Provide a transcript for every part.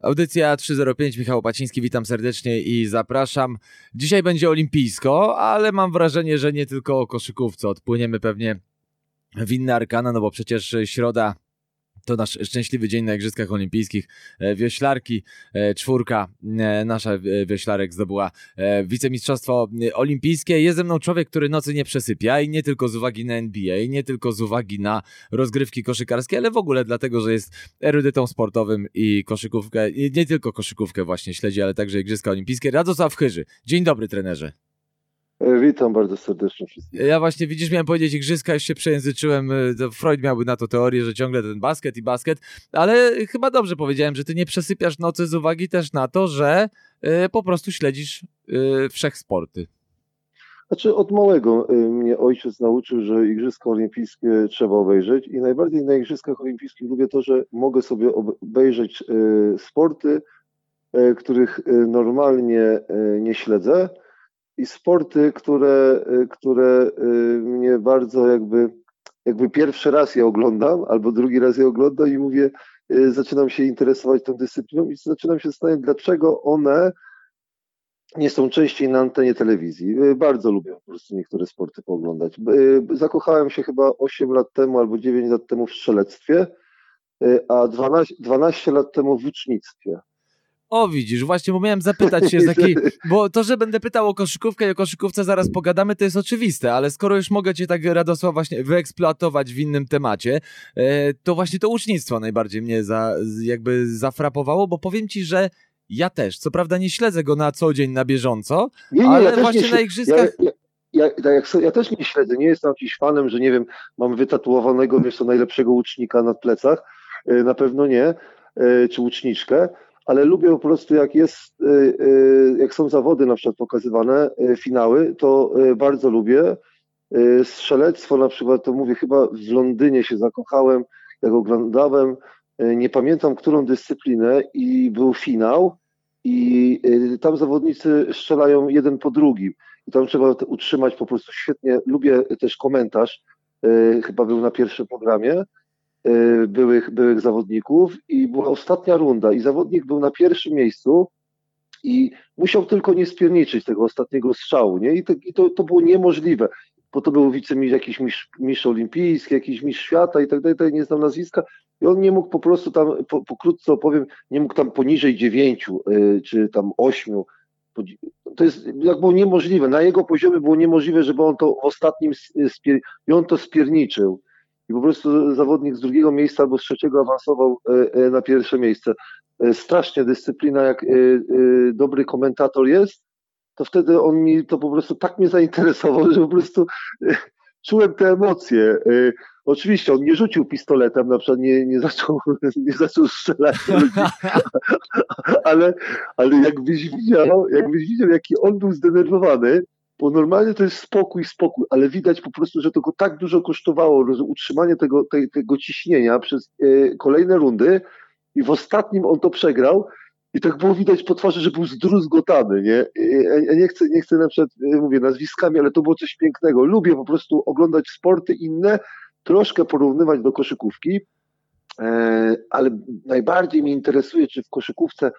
Audycja 305, Michał Paciński, witam serdecznie i zapraszam. Dzisiaj będzie olimpijsko, ale mam wrażenie, że nie tylko o koszykówce. Odpłyniemy pewnie w inne arkana, no bo przecież środa to nasz szczęśliwy dzień na Igrzyskach Olimpijskich. E, wioślarki, e, czwórka, e, nasza wioślarek zdobyła wicemistrzostwo olimpijskie. Jest ze mną człowiek, który nocy nie przesypia i nie tylko z uwagi na NBA, nie tylko z uwagi na rozgrywki koszykarskie, ale w ogóle dlatego, że jest erudytą sportowym i koszykówkę, nie tylko koszykówkę właśnie śledzi, ale także Igrzyska Olimpijskie. Radosław Chyży. Dzień dobry trenerze. E, witam bardzo serdecznie wszystkich. Ja właśnie, widzisz, miałem powiedzieć igrzyska, już się przejęzyczyłem. E, Freud miałby na to teorię, że ciągle ten basket i basket, ale chyba dobrze powiedziałem, że ty nie przesypiasz nocy z uwagi też na to, że y, po prostu śledzisz wszechsporty. Znaczy od małego mnie ojciec nauczył, że Igrzyska Olimpijskie trzeba obejrzeć i najbardziej na Igrzyskach Olimpijskich lubię to, że mogę sobie obejrzeć sporty, których normalnie nie śledzę, i sporty, które, y, które y, mnie bardzo jakby, jakby pierwszy raz je oglądam, albo drugi raz je oglądam i mówię, y, zaczynam się interesować tą dyscypliną i zaczynam się zastanawiać, dlaczego one nie są częściej na antenie telewizji. Bardzo lubię po prostu niektóre sporty pooglądać. Zakochałem się chyba 8 lat temu albo 9 lat temu w strzelectwie, a 12, 12 lat temu w ucznictwie. O, widzisz, właśnie, bo miałem zapytać się, z jakiej, bo to, że będę pytał o koszykówkę i o koszykówce zaraz pogadamy, to jest oczywiste, ale skoro już mogę cię tak, Radosław, właśnie wyeksploatować w innym temacie, e, to właśnie to ucznictwo najbardziej mnie za, jakby zafrapowało, bo powiem ci, że ja też, co prawda nie śledzę go na co dzień, na bieżąco, nie, nie, ale ja właśnie na igrzyskach... Ja, ja, ja, tak ja, też nie śledzę, nie jestem jakimś fanem, że nie wiem, mam wytatuowanego, wiesz co, najlepszego łucznika na plecach, e, na pewno nie, e, czy łuczniczkę, ale lubię po prostu jak jest, y, y, jak są zawody na przykład pokazywane, y, finały, to bardzo lubię. Strzelectwo na przykład, to mówię, chyba w Londynie się zakochałem, jak oglądałem, nie pamiętam którą dyscyplinę i był finał i tam zawodnicy strzelają jeden po drugim i tam trzeba utrzymać po prostu świetnie. Lubię też komentarz, chyba był na pierwszym programie, byłych, byłych zawodników i była ostatnia runda i zawodnik był na pierwszym miejscu i musiał tylko nie spierniczyć tego ostatniego strzału, nie? I to, i to, to było niemożliwe, bo to był wicemistrz, jakiś mistrz, mistrz olimpijski, jakiś mistrz świata i tak dalej, tak nie znam nazwiska i on nie mógł po prostu tam, po, pokrótce opowiem, nie mógł tam poniżej dziewięciu y, czy tam ośmiu to jest jak było niemożliwe. Na jego poziomie było niemożliwe, żeby on to ostatnim spier... i on to spierniczył i po prostu zawodnik z drugiego miejsca albo z trzeciego awansował e, e, na pierwsze miejsce. E, strasznie dyscyplina, jak dobry komentator jest, to wtedy on mi to po prostu tak mnie zainteresował, że po prostu czułem te emocje. Oczywiście on nie rzucił pistoletem, na przykład nie, nie, zaczął, nie zaczął strzelać ale, ale jakbyś widział, jakbyś widział, jaki on był zdenerwowany, bo normalnie to jest spokój, spokój, ale widać po prostu, że to go tak dużo kosztowało utrzymanie tego, tego ciśnienia przez e, kolejne rundy i w ostatnim on to przegrał i tak było widać po twarzy, że był zdruzgotany, nie? Ja nie chcę, nie chcę na przykład, e, mówię nazwiskami, ale to było coś pięknego. Lubię po prostu oglądać sporty inne, troszkę porównywać do koszykówki, e, ale najbardziej mnie interesuje, czy w koszykówce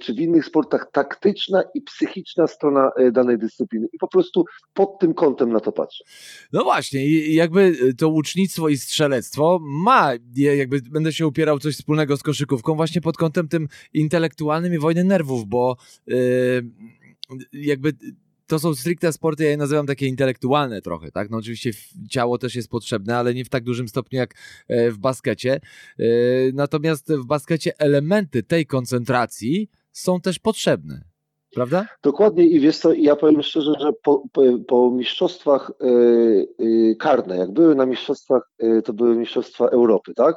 czy w innych sportach taktyczna i psychiczna strona y, danej dyscypliny. I po prostu pod tym kątem na to patrzę. No właśnie, jakby y, to łucznictwo i strzelectwo ma, jakby będę się upierał coś wspólnego z koszykówką właśnie pod kątem tym intelektualnym i wojny nerwów, bo yy, jakby to są stricte sporty, ja je nazywam takie intelektualne trochę, tak? No oczywiście ciało też jest potrzebne, ale nie w tak dużym stopniu jak e, w baskecie. E, natomiast w baskecie elementy tej koncentracji są też potrzebne. Prawda? Dokładnie i wiesz co, ja powiem szczerze, że po, po, po mistrzostwach yy, karne, jak były na mistrzostwach, to były mistrzostwa Europy, tak?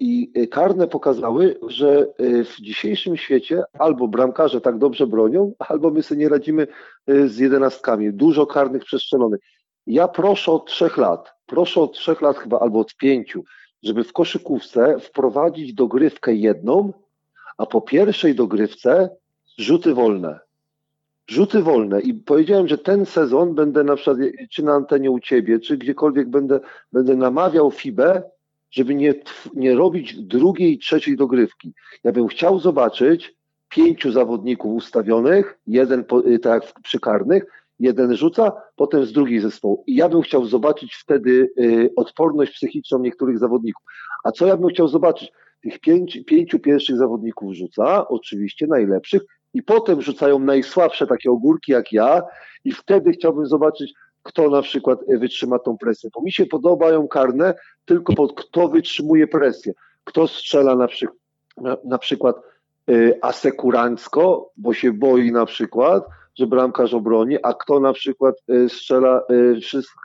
I karne pokazały, że w dzisiejszym świecie albo bramkarze tak dobrze bronią, albo my sobie nie radzimy e, z jedenastkami. Dużo karnych przestrzelonych. Ja proszę od trzech lat, proszę od trzech lat chyba, albo od pięciu, żeby w koszykówce wprowadzić dogrywkę jedną, a po pierwszej dogrywce rzuty wolne. Rzuty wolne. I powiedziałem, że ten sezon będę na przykład, czy na antenie u ciebie, czy gdziekolwiek będę, będę namawiał FIBę, żeby nie, nie robić drugiej, trzeciej dogrywki. Ja bym chciał zobaczyć pięciu zawodników ustawionych, jeden y, tak jak przy karnych, jeden rzuca, potem z drugiej zespołu. I ja bym chciał zobaczyć wtedy y, odporność psychiczną niektórych zawodników. A co ja bym chciał zobaczyć? Tych pięć, pięciu pierwszych zawodników rzuca, oczywiście najlepszych, i potem rzucają najsłabsze takie ogórki jak ja, i wtedy chciałbym zobaczyć, kto na przykład wytrzyma tą presję. Bo mi się podobają karne tylko pod kto wytrzymuje presję. Kto strzela na, przy, na, na przykład y, asekurancko, bo się boi na przykład, że bramkarz obroni, a kto na przykład y, strzela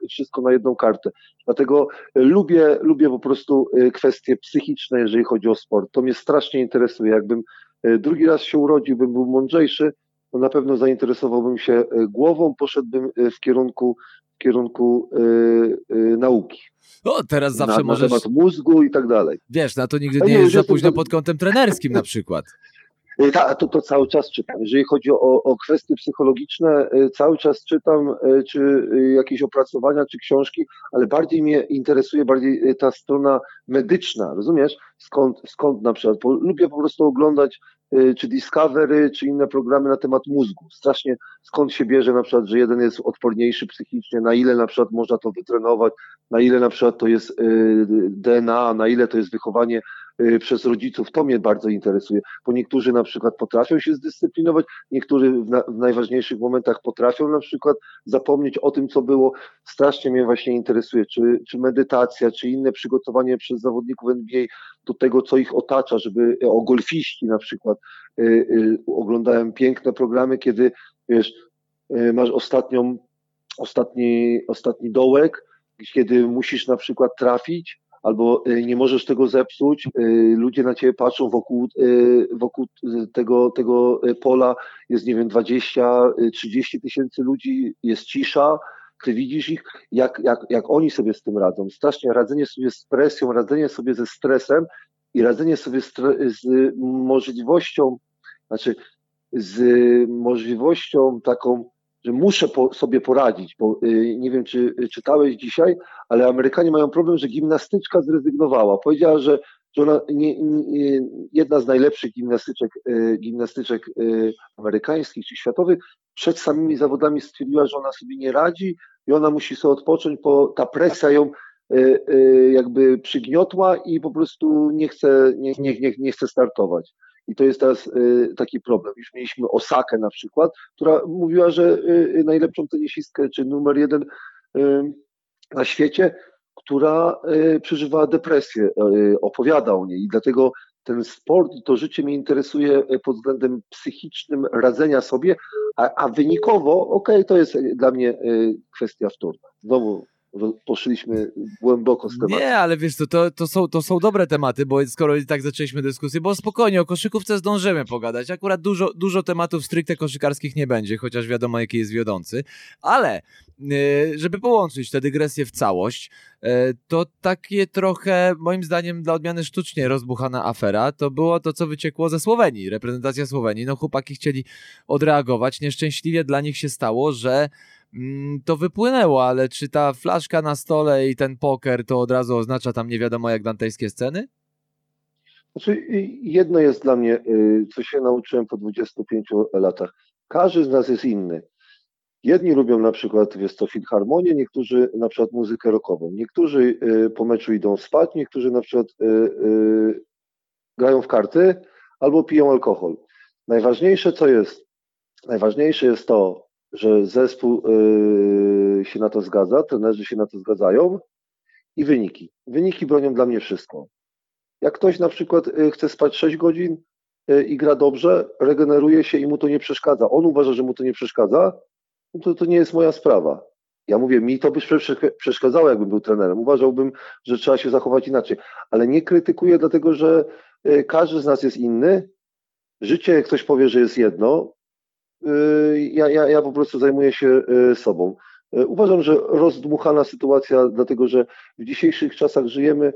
wszystko, na jedną kartę. Dlatego lubię, lubię po prostu kwestie psychiczne, jeżeli chodzi o sport. To mnie strasznie interesuje. Jakbym drugi raz się urodził, bym był mądrzejszy, to na pewno zainteresowałbym się głową, poszedłbym w kierunku, w kierunku yy, nauki. O, teraz zawsze na, możesz... Na temat mózgu i tak dalej. Wiesz, na to nigdy nie, nie jest za późno pod kątem trenerskim na przykład. Y, ta, to, to cały czas czytam. Jeżeli chodzi o, o kwestie psychologiczne, y, cały czas czytam y, czy jakieś opracowania, czy książki, ale bardziej mnie interesuje bardziej ta strona medyczna, rozumiesz? Skąd, skąd na przykład? Bo lubię po prostu oglądać czy Discovery, czy inne programy na temat mózgu. Strasznie skąd się bierze na przykład, że jeden jest odporniejszy psychicznie, na ile na przykład można to wytrenować, na ile na przykład to jest DNA, na ile to jest wychowanie przez rodziców. To mnie bardzo interesuje, bo niektórzy na przykład potrafią się zdyscyplinować, niektórzy w, na, w, najważniejszych momentach potrafią na przykład zapomnieć o tym, co było. Strasznie mnie właśnie interesuje, czy, czy medytacja, czy inne przygotowanie przez zawodników NBA do tego, co ich otacza, żeby o golfiści na przykład. Y, y, oglądałem piękne programy, kiedy wiesz, y, masz ostatnią, ostatni, ostatni dołek, kiedy musisz na przykład trafić, albo y, nie możesz tego zepsuć, y, ludzie na ciebie patrzą wokół, y, wokół tego, tego pola. Jest, nie wiem, 20, 30 tysięcy ludzi, jest cisza, ty widzisz ich, jak, jak, jak oni sobie z tym radzą. Strasznie radzenie sobie z presją, radzenie sobie ze stresem i radzenie sobie z, z możliwością, znaczy z możliwością taką że muszę po, sobie poradzić, bo y, nie wiem, czy czytałeś dzisiaj, ale Amerykanie mają problem, że gimnastyczka zrezygnowała. Powiedziała, że, że ona nie, nie, jedna z najlepszych gimnastyczek, y, gimnastyczek y, amerykańskich czy światowych przed samymi zawodami stwierdziła, że ona sobie nie radzi i ona musi sobie odpocząć, bo ta presja ją jakby przygniotła i po prostu nie chce, nie, nie, nie, nie chce startować. I to jest teraz y, taki problem. Już mieliśmy Osakę na przykład, która mówiła, że y, najlepszą tenisistkę, czy numer jeden y, na świecie, która przeżywała depresję, opowiada o niej. I dlatego ten sport i to życie mnie interesuje pod względem psychicznym, radzenia sobie, a, a wynikowo, okej, okay, to jest dla mnie kwestia wtórna. Znowu poszliśmy głęboko z tematem. Nie, ale wiesz, to, to, to, są, to są dobre tematy, bo skoro i tak zaczęliśmy dyskusję, bo spokojnie, o koszykówce zdążymy pogadać. Akurat dużo, dużo tematów stricte koszykarskich nie będzie, chociaż wiadomo, jaki jest wiodący. Ale, y, żeby połączyć tę dygresję w całość, y, to takie trochę, moim zdaniem, dla odmiany sztucznie rozbuchana afera, to było to, co wyciekło ze Słowenii, reprezentacja Słowenii. No chłopaki chcieli odreagować, nieszczęśliwie dla nich się stało, że to wypłynęło, ale czy ta flaszka na stole i ten poker to od razu oznacza tam nie wiadomo jak dantejskie sceny? Znaczy, jedno jest dla mnie, y, co się nauczyłem po 25 latach. Każdy z nas jest inny. Jedni lubią na przykład, wiesz co, filharmonię, niektórzy na przykład muzykę rockową. Niektórzy y, po meczu idą spać, niektórzy na przykład y, grają w karty albo piją alkohol. Najważniejsze co jest? Najważniejsze jest to, że zespół yy, się na to zgadza, trenerzy się na to zgadzają i wyniki. Wyniki bronią dla mnie wszystko. Jak ktoś na przykład yy, chce spać 6 godzin yy, i gra dobrze, regeneruje się i mu to nie przeszkadza, on uważa, że mu to nie przeszkadza, no to to nie jest moja sprawa. Ja mówię, mi to by przeszkadzało, jakbym był trenerem. Uważałbym, że trzeba się zachować inaczej, ale nie krytykuję, dlatego że każdy z nas jest inny. Życie, jak ktoś powie, że jest jedno, Y, ja, ja, ja po prostu zajmuję się y, sobą. Y, uważam, że rozdmuchana sytuacja, dlatego że w dzisiejszych czasach żyjemy,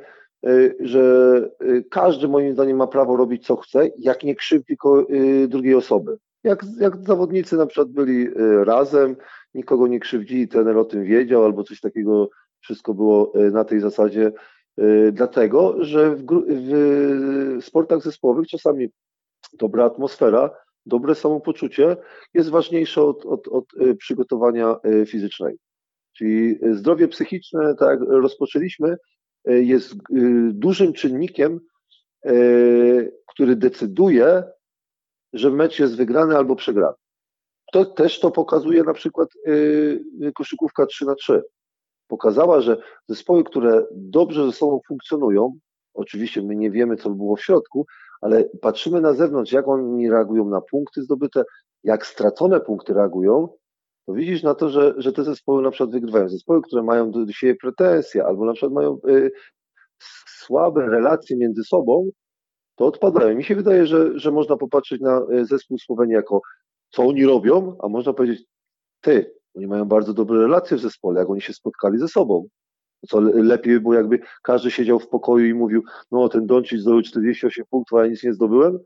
że każdy moim zdaniem ma prawo robić co chce, jak nie krzywdzi drugiej osoby. Jak, jak zawodnicy na przykład byli razem, nikogo nie krzywdzili, trener o tym wiedział, albo coś takiego, wszystko było na tej zasadzie Dlatego, że w, w sportach zespołowych czasami dobra atmosfera, dobre samopoczucie jest ważniejsze od, od, od przygotowania fizycznego. Czyli zdrowie psychiczne, tak jak rozpoczęliśmy, jest dużym czynnikiem, który decyduje, że mecz jest wygrany albo przegrany. To też to pokazuje na przykład koszykówka 3 na 3 Pokazała, że zespoły, które dobrze ze sobą funkcjonują, oczywiście my nie wiemy, co było w środku, ale patrzymy na zewnątrz, jak oni reagują na punkty zdobyte, jak stracone punkty reagują, to widzisz na to, że, że te zespoły na przykład wygrywają. Zespoły, które mają do, siebie pretensje albo na przykład mają y, słabe relacje między sobą, to odpadają. Mi się wydaje, że, że można popatrzeć na y, zespół Słowenii jako co oni robią, a można powiedzieć, ty, oni mają bardzo dobre relacje w zespole, jak oni się spotkali ze sobą. Co lepiej by było, jakby każdy siedział w pokoju i mówił, no ten Doncic zdobył 48 punktów, a ja nic nie zdobyłem.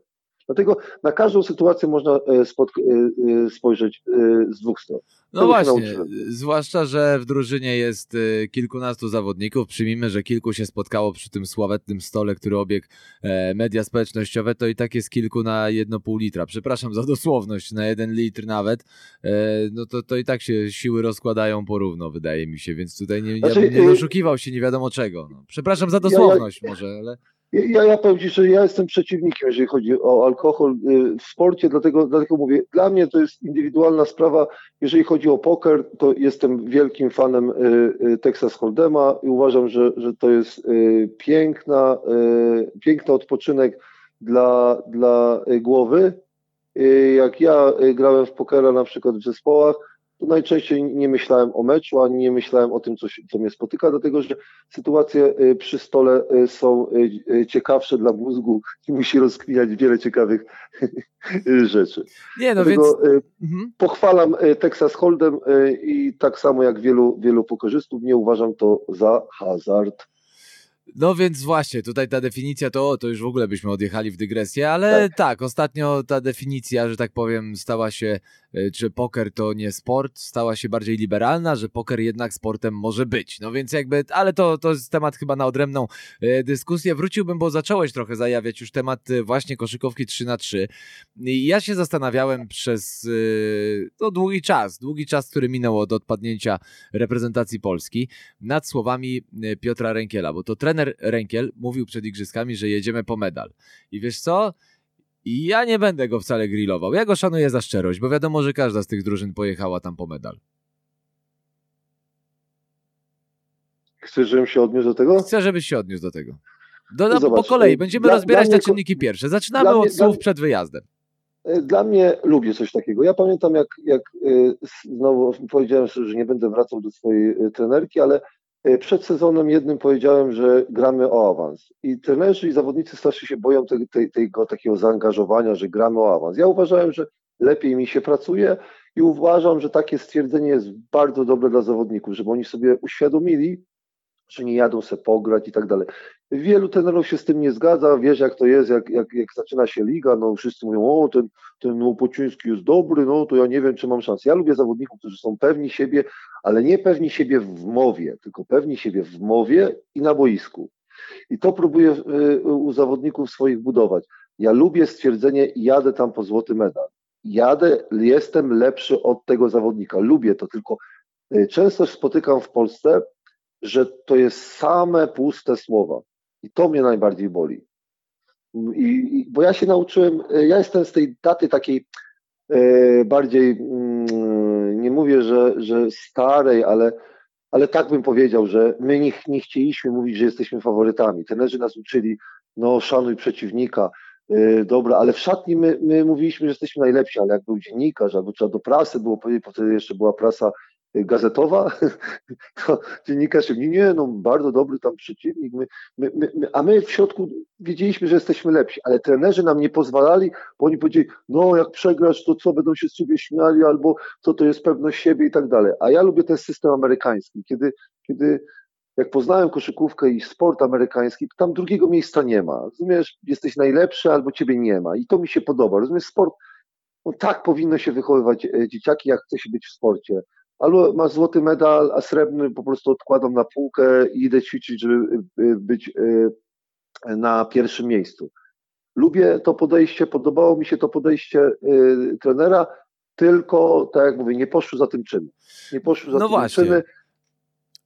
Dlatego na każdą sytuację można e, e, e, spojrzeć z dwóch stron. No właśnie, zwłaszcza, że w drużynie jest kilkunastu zawodników. Przyjmijmy, że kilku się spotkało przy tym sławetnym stole, który obiegł media społecznościowe, to i tak jest kilku na jedno pół litra. Przepraszam za dosłowność, na jeden litr nawet. No to, to i tak się siły rozkładają porówno, wydaje mi się, więc tutaj nie, znaczy, ja bym nie doszukiwał się nie wiadomo czego. No. Przepraszam za dosłowność ja, ja, może, ale... Ja, ja powiem Ci, że ja jestem przeciwnikiem, jeżeli chodzi o alkohol y, w sporcie, dlatego, dlatego mówię, dla mnie to jest indywidualna sprawa. Jeżeli chodzi o poker, to jestem wielkim fanem y, y, Texas Hold'ema i uważam, że, że to jest piękna, piękny odpoczynek dla, dla głowy. Jak ja grałem w pokera na przykład w zespołach, to najczęściej nie myślałem o meczu, ani nie myślałem o tym, co, się, co mnie spotyka, dlatego że sytuacje y, przy stole y, są y, ciekawsze dla mózgu i musi rozkminiać wiele ciekawych rzeczy. Nie, no dlatego więc... Mhm. pochwalam Texas Hold'em i tak samo jak wielu, wielu pokorzystów, nie uważam to za hazard. No więc właśnie, tutaj ta definicja to, to już w ogóle byśmy odjechali w dygresję, ale tak. tak, ostatnio ta definicja, że tak powiem, stała się, czy e, poker to nie sport, stała się bardziej liberalna, że poker jednak sportem może być. No więc jakby, ale to, to jest temat chyba na odrębną e, dyskusję. Wróciłbym, bo zacząłeś trochę zajawiać już temat e, właśnie koszykówki 3 na 3 I ja się zastanawiałem przez no, długi czas, długi czas, który minął od odpadnięcia reprezentacji Polski, nad słowami Piotra Rękiela, bo to trener trener Renkiel mówił przed igrzyskami, że jedziemy po medal. I wiesz co? Ja nie będę go wcale grillował. Ja go szanuję za szczerość, bo wiadomo, że każda z tych drużyn pojechała tam po medal. Chcesz, żebym się odniósł do tego? Chcę, żebyś się odniósł do tego. Do, no Zobacz, po kolei, będziemy dla, rozbierać dla te czynniki pierwsze. Zaczynamy od mnie, słów dla... przed wyjazdem. E, dla mnie lubię coś takiego. Ja pamiętam, jak, jak e, znowu powiedziałem, że nie będę wracał do swojej trenerki, ale przed sezonem jednym powiedziałem, że gramy o awans i trenerzy i zawodnicy strasznie się boją te, te, tego takiego zaangażowania, że gramy o awans. Ja uważałem, że lepiej mi się pracuje i uważam, że takie stwierdzenie jest bardzo dobre dla zawodników, żeby oni sobie uświadomili, że nie jadą se pograć i tak dalej. Wielu trenerów się z tym nie zgadza, wiesz jak to jest, jak, jak, jak zaczyna się liga, no wszyscy mówią, o ten, ten Łopociński jest dobry, no to ja nie wiem, czy mam szansę. Ja lubię zawodników, którzy są pewni siebie, ale nie pewni siebie w mowie, tylko pewni siebie w mowie i na boisku. I to próbuję y, u zawodników swoich budować. Ja lubię stwierdzenie, jadę tam po złoty medal. Jadę, jestem lepszy od tego zawodnika. Lubię to, tylko y, często spotykam w Polsce że to jest same puste słowa. I to mnie najbardziej boli. I, bo ja się nauczyłem, ja jestem z tej daty takiej e, bardziej, mm, nie mówię, że, że starej, ale, ale tak bym powiedział, że my nie, nie chcieliśmy mówić, że jesteśmy faworytami. Trenerzy nas uczyli, no szanuj przeciwnika, e, dobra, ale w szatni my, my mówiliśmy, że jesteśmy najlepsi, ale jak był dziennikarz, albo trzeba do prasy było powiedzieć, bo wtedy jeszcze była prasa gazetowa, to dziennikarz mówi, nie, no bardzo dobry tam przeciwnik, my, my, my, a my w środku wiedzieliśmy, że jesteśmy lepsi, ale trenerzy nam nie pozwalali, bo oni powiedzieli, no jak przegrasz, to co, będą się z ciebie śmiali, albo co to jest pewność siebie i tak dalej. A ja lubię ten system amerykański, kiedy, kiedy jak poznałem koszykówkę i sport amerykański, tam drugiego miejsca nie ma. Rozumiesz, jesteś najlepszy albo ciebie nie ma i to mi się podoba. Rozumiesz, sport, no tak powinno się wychowywać e, dzieciaki, jak chce się być w sporcie albo masz złoty medal, a srebrny po prostu odkładam na półkę i idę ćwiczyć, żeby być na pierwszym miejscu. Lubię to podejście, podobało mi się to podejście trenera, tylko, tak jak mówię, nie poszły za tym czyny. Nie poszły za no tym właśnie. czyny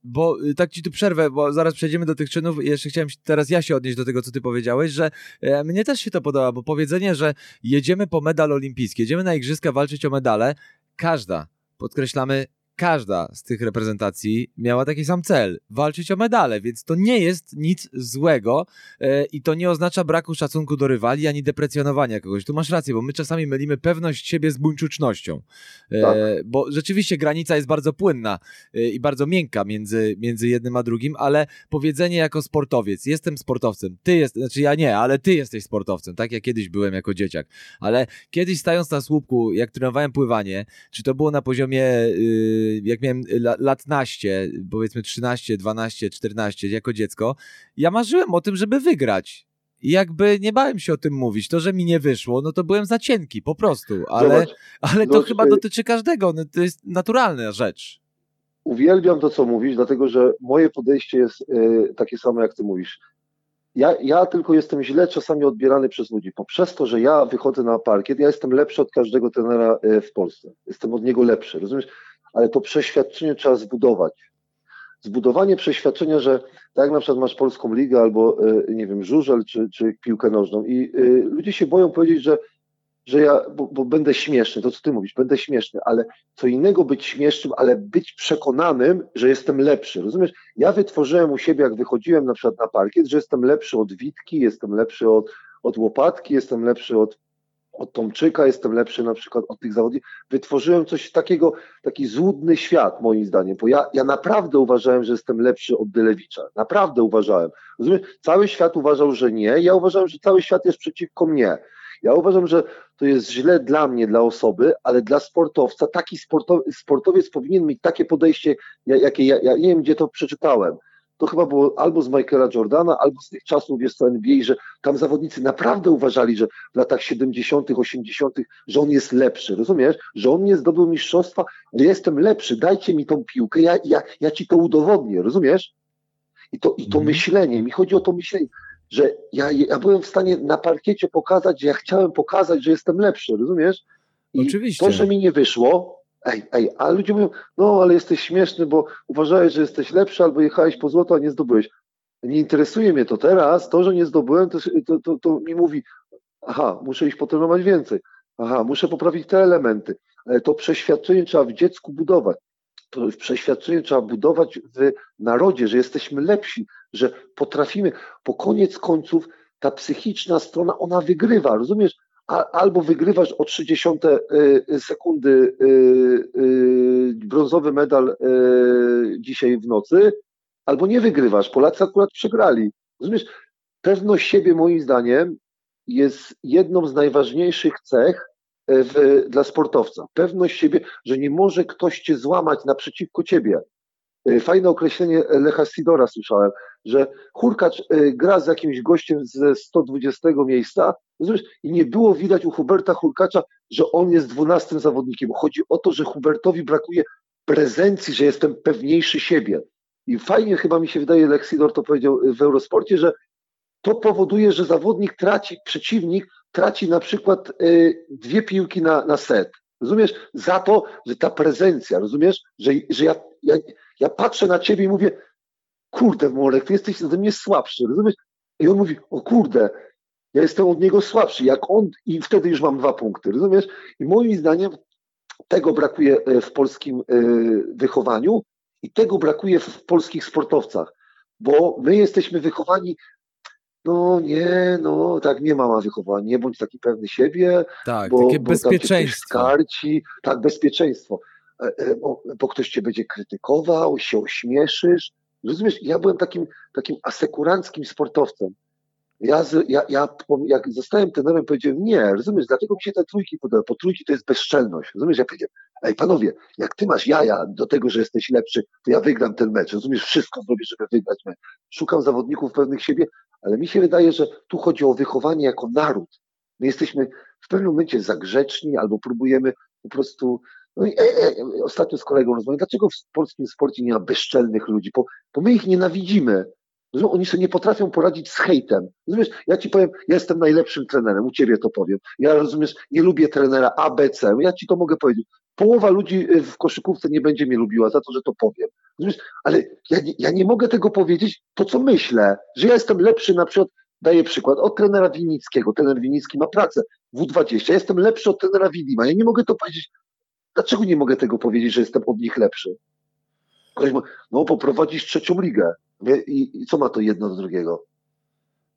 bo y, tak ci tu przerwę, bo zaraz przejdziemy do tych czynów. Jeszcze chciałem teraz ja się odnieść do tego, co ty powiedziałeś, że e, mnie też się to podoba, bo powiedzenie, że jedziemy po medal olimpijski, jedziemy na igrzyska walczyć o medale, każda, podkreślamy, każda z tych reprezentacji miała taki sam cel walczyć o medale, więc to nie jest nic złego e, i to nie oznacza braku szacunku do rywali ani deprecjonowania kogoś. Tu masz rację, bo my czasami mylimy pewność siebie z buńczucznością. E, tak. Bo rzeczywiście granica jest bardzo płynna e, i bardzo miękka między, między jednym a drugim, ale powiedzenie jako sportowiec, jestem sportowcem, ty jest, znaczy ja nie, ale ty jesteś sportowcem, tak jak kiedyś byłem jako dzieciak, ale kiedyś stając na słupku, jak trenowałem pływanie, czy to było na poziomie yy, jak miałem lat naście, powiedzmy 13, 12, 14 jako dziecko, ja marzyłem o tym, żeby wygrać. I jakby nie bałem się o tym mówić. To, że mi nie wyszło, no to byłem za cienki, po prostu. Ale, Zobacz, ale to chyba dotyczy każdego. No, to jest naturalna rzecz. Uwielbiam to, co mówisz, dlatego że moje podejście jest y, takie samo, jak ty mówisz. Ja, ja tylko jestem źle czasami odbierany przez ludzi. Poprzez to, że ja wychodzę na parkiet, ja jestem lepszy od każdego trenera y, w Polsce. Jestem od niego lepszy. Rozumiesz? Ale to przeświadczenie trzeba zbudować. Zbudowanie przeświadczenia, że tak jak na przykład masz polską ligę albo, e, nie wiem, żużel czy, czy piłkę nożną i y, ludzie się boją powiedzieć, że, że ja, bo, bo, będę śmieszny, to co ty mówisz, będę śmieszny, ale co innego być śmiesznym, ale być przekonanym, że jestem lepszy, rozumiesz? Ja wytworzyłem u siebie, jak wychodziłem na przykład na parkiet, że jestem lepszy od Witki, jestem lepszy od, od Łopatki, jestem lepszy od od Tomczyka, jestem lepszy na przykład od tych zawodników. Wytworzyłem coś takiego, taki złudny świat moim zdaniem, bo ja, ja naprawdę uważałem, że jestem lepszy od Dylewicza. Naprawdę uważałem. Rozumiesz? Cały świat uważał, że nie. Ja uważałem, że cały świat jest przeciwko mnie. Ja uważam, że to jest źle dla mnie, dla osoby, ale dla sportowca, taki sportowiec, powinien mieć takie podejście, jakie ja, ja nie wiem, gdzie to przeczytałem to chyba było albo z Michaela Jordana, albo z tych czasów jest to NBA, że tam zawodnicy naprawdę uważali, że w latach 70., 80., że on jest lepszy, rozumiesz? Że on nie zdobył mistrzostwa, ja jestem lepszy, dajcie mi tą piłkę, ja, ja, ja ci to udowodnię, rozumiesz? I to, i to mm. myślenie, mi chodzi o to myślenie, że ja, ja byłem w stanie na parkiecie pokazać, że ja chciałem pokazać, że jestem lepszy, rozumiesz? I Oczywiście. to, że mi nie wyszło, Ej, ej, a ludzie mówią, no ale jesteś śmieszny, bo uważałeś, że jesteś lepszy albo jechałeś po złoto, a nie zdobyłeś. Nie interesuje mnie to teraz, to, że nie zdobyłem, to, to, to, to mi mówi, aha, muszę iść potrenować więcej, aha, muszę poprawić te elementy, to przeświadczenie trzeba w dziecku budować. To przeświadczenie trzeba budować w narodzie, że jesteśmy lepsi, że potrafimy, po koniec końców ta psychiczna strona, ona wygrywa, rozumiesz? Albo wygrywasz o 30 y, sekundy y, y, brązowy medal dzisiaj w nocy, albo nie wygrywasz. Polacy akurat przegrali. Rozumiesz? Pewność siebie, moim zdaniem, jest jedną z najważniejszych cech w, dla sportowca. Pewność siebie, że nie może ktoś cię złamać naprzeciwko ciebie. Fajne określenie Lecha Sidora słyszałem, że Hurkacz gra z jakimś gościem ze 120 miejsca? I nie było widać u Huberta Hurkacza, że on jest dwunastym zawodnikiem. Chodzi o to, że Hubertowi brakuje prezencji, że jestem pewniejszy siebie. I fajnie chyba mi się wydaje, Lexidor to powiedział w Eurosporcie, że to powoduje, że zawodnik traci, przeciwnik traci na przykład y, dwie piłki na, na set. Rozumiesz? Za to, że ta prezencja, rozumiesz? Że, że ja, ja, ja patrzę na ciebie i mówię, kurde, Morek, ty jesteś ode mnie słabszy, rozumiesz? I on mówi, o kurde, ja jestem od niego słabszy, jak on, i wtedy już mam dwa punkty, rozumiesz? I moim zdaniem tego brakuje e, w polskim e, wychowaniu i tego brakuje w polskich sportowcach, bo my jesteśmy wychowani no nie, no tak nie mama wychowania, nie bądź taki pewny siebie. Tak, bo, takie bo bezpieczeństwo. Skarci, tak, bezpieczeństwo. E, bo, bo, ktoś cię będzie krytykował, się ośmieszysz. Rozumiesz, ja byłem takim, takim asekuranckim sportowcem. Ja, ja, ja jak zostałem trenerem, powiedziałem, nie, rozumiesz, dlaczego mi się te trójki podoba, bo trójki to jest bezczelność, rozumiesz, ja powiedziałem, ej panowie, jak ty masz jaja do tego, że jesteś lepszy, to ja wygram ten mecz, rozumiesz, wszystko zrobię, żeby wygrać mecz. Szukam zawodników pewnych siebie, ale mi się wydaje, że tu chodzi o wychowanie jako naród. My jesteśmy w pewnym momencie zagrzeczni albo próbujemy po prostu No i, e, e, ostatnio z kolegą rozmawiam, dlaczego w polskim sporcie nie ma bezczelnych ludzi? Bo, bo my ich nienawidzimy. Oni sobie nie potrafią poradzić z hejtem. Rozumiesz, ja ci powiem, ja jestem najlepszym trenerem, u ciebie to powiem. Ja rozumiesz, nie lubię trenera A, B, C. Ja ci to mogę powiedzieć. Połowa ludzi y, w koszykówce nie będzie mnie lubiła za to, że to powiem. Rozumiesz, ale ja, ja nie mogę tego powiedzieć, to co myślę, że ja jestem lepszy na przykład, daję przykład, od trenera Winickiego. Trener Winicki ma pracę W20. Ja jestem lepszy od trenera Widima. Ja nie mogę to powiedzieć. Dlaczego nie mogę tego powiedzieć, że jestem od nich lepszy? No, poprowadzisz trzecią ligę. I, I, co ma to jedno do drugiego?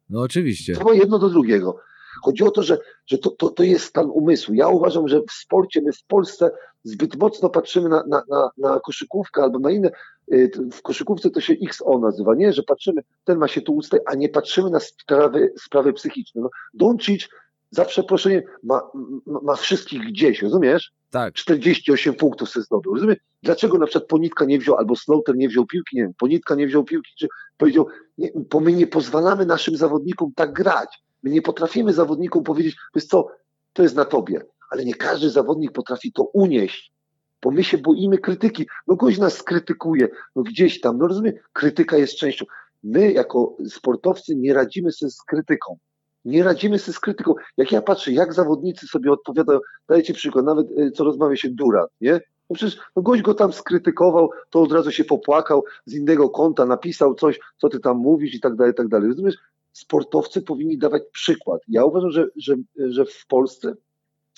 No oczywiście. Co ma jedno do drugiego? Chodzi o to, że, że to, to, to jest stan umysłu. Ja uważam, że w sporcie, my w Polsce zbyt mocno patrzymy na, na, na, na koszykówkę albo na inne. Y, w koszykówce to się XO nazywa, nie? Że patrzymy, ten ma się tu ustać, a nie patrzymy na sprawy, sprawy psychiczne. No, Doncic za przeproszeniem ma, ma, ma wszystkich gdzieś, rozumiesz? Tak. 48 punktów sobie zdobył. Rozumiesz? Dlaczego na przykład Ponitka nie wziął, albo Slaughter nie wziął piłki, nie wiem, Ponitka nie wziął piłki, czy powiedział, nie, bo my nie pozwalamy naszym zawodnikom tak grać. My nie potrafimy zawodnikom powiedzieć, wiesz co, to jest na tobie. Ale nie każdy zawodnik potrafi to unieść, bo my się boimy krytyki. No gość nas krytykuje, no gdzieś tam, no rozumiem, krytyka jest częścią. My jako sportowcy nie radzimy sobie z krytyką. Nie radzimy sobie z krytyką. Jak ja patrzę, jak zawodnicy sobie odpowiadają, dajcie przykład, nawet y, co rozmawia się Duran, nie? No przecież no gość go tam skrytykował, to od razu się popłakał, z innego konta napisał coś, co ty tam mówisz i tak dalej, i tak dalej. Rozumiesz? Sportowcy powinni dawać przykład. Ja uważam, że, że, że w Polsce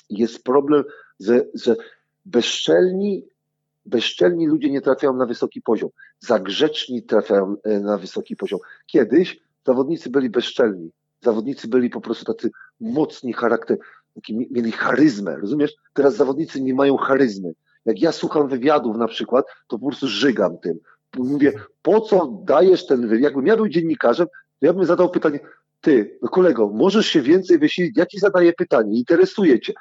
jest problem, że, że bezczelni, bezczelni ludzie nie trafiają na wysoki poziom. Zagrzeczni trafiają e, na wysoki poziom. Kiedyś zawodnicy byli bezczelni. Zawodnicy byli po prostu tacy mocni charakter, taki, mieli charyzmę, rozumiesz? Teraz zawodnicy nie mają charyzmy. Jak ja słucham wywiadów na przykład, to po prostu żygam tym. Mówię, po co dajesz ten wywiad? Jakbym ja był dziennikarzem, to ja bym zadał pytanie, ty, no kolego, możesz się więcej wysilić, ja ci zadaję pytanie, interesuje cię.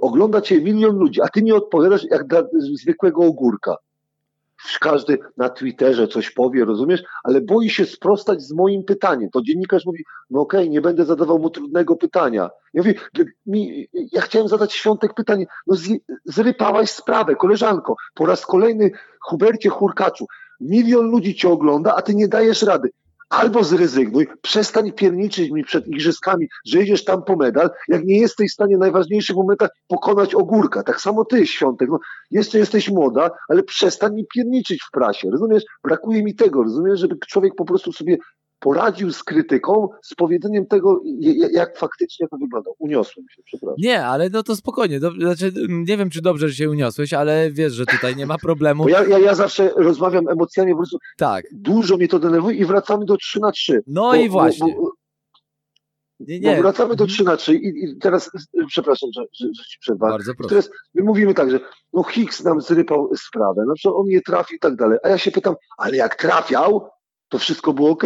Ogląda cię milion ludzi, a ty mi odpowiadasz jak dla zwykłego ogórka każdy na Twitterze coś powie, rozumiesz, ale boi się sprostać z moim pytaniem. To dziennikarz mówi, no okej, okay, nie będę zadawał mu trudnego pytania. Ja mówię, mi, ja chciałem zadać świątek pytanie, no z, zrypałaś sprawę, koleżanko, po raz kolejny Hubercie Hurkaczu, milion ludzi cię ogląda, a ty nie dajesz rady albo zrezygnuj, przestań pierniczyć mi przed igrzyskami, że jedziesz tam po medal, jak nie jesteś w stanie w najważniejszych momentach pokonać ogórka. Tak samo ty, Świątek, no, jeszcze jesteś młoda, ale przestań mi pierniczyć w prasie, rozumiesz? Brakuje mi tego, rozumiesz, żeby człowiek po prostu sobie poradził z krytyką, z powiedzeniem tego, jak faktycznie to wygląda. Uniosłem się, przepraszam. Nie, ale no to spokojnie. Do, znaczy, nie wiem, czy dobrze, że się uniosłeś, ale wiesz, że tutaj nie ma problemu. Bo ja, ja, ja zawsze rozmawiam emocjami, po prostu tak. dużo mnie to denerwuje i wracamy do 3 na 3. No bo, i właśnie. Bo, bo, nie, nie. Wracamy do 3 na 3 i, i teraz, przepraszam, że, że, że ci przerwałem. Bardzo proszę. Teraz my mówimy tak, że no Hicks nam zrypał sprawę, no przykład on nie trafił i tak dalej. A ja się pytam, ale jak trafiał, to wszystko było ok.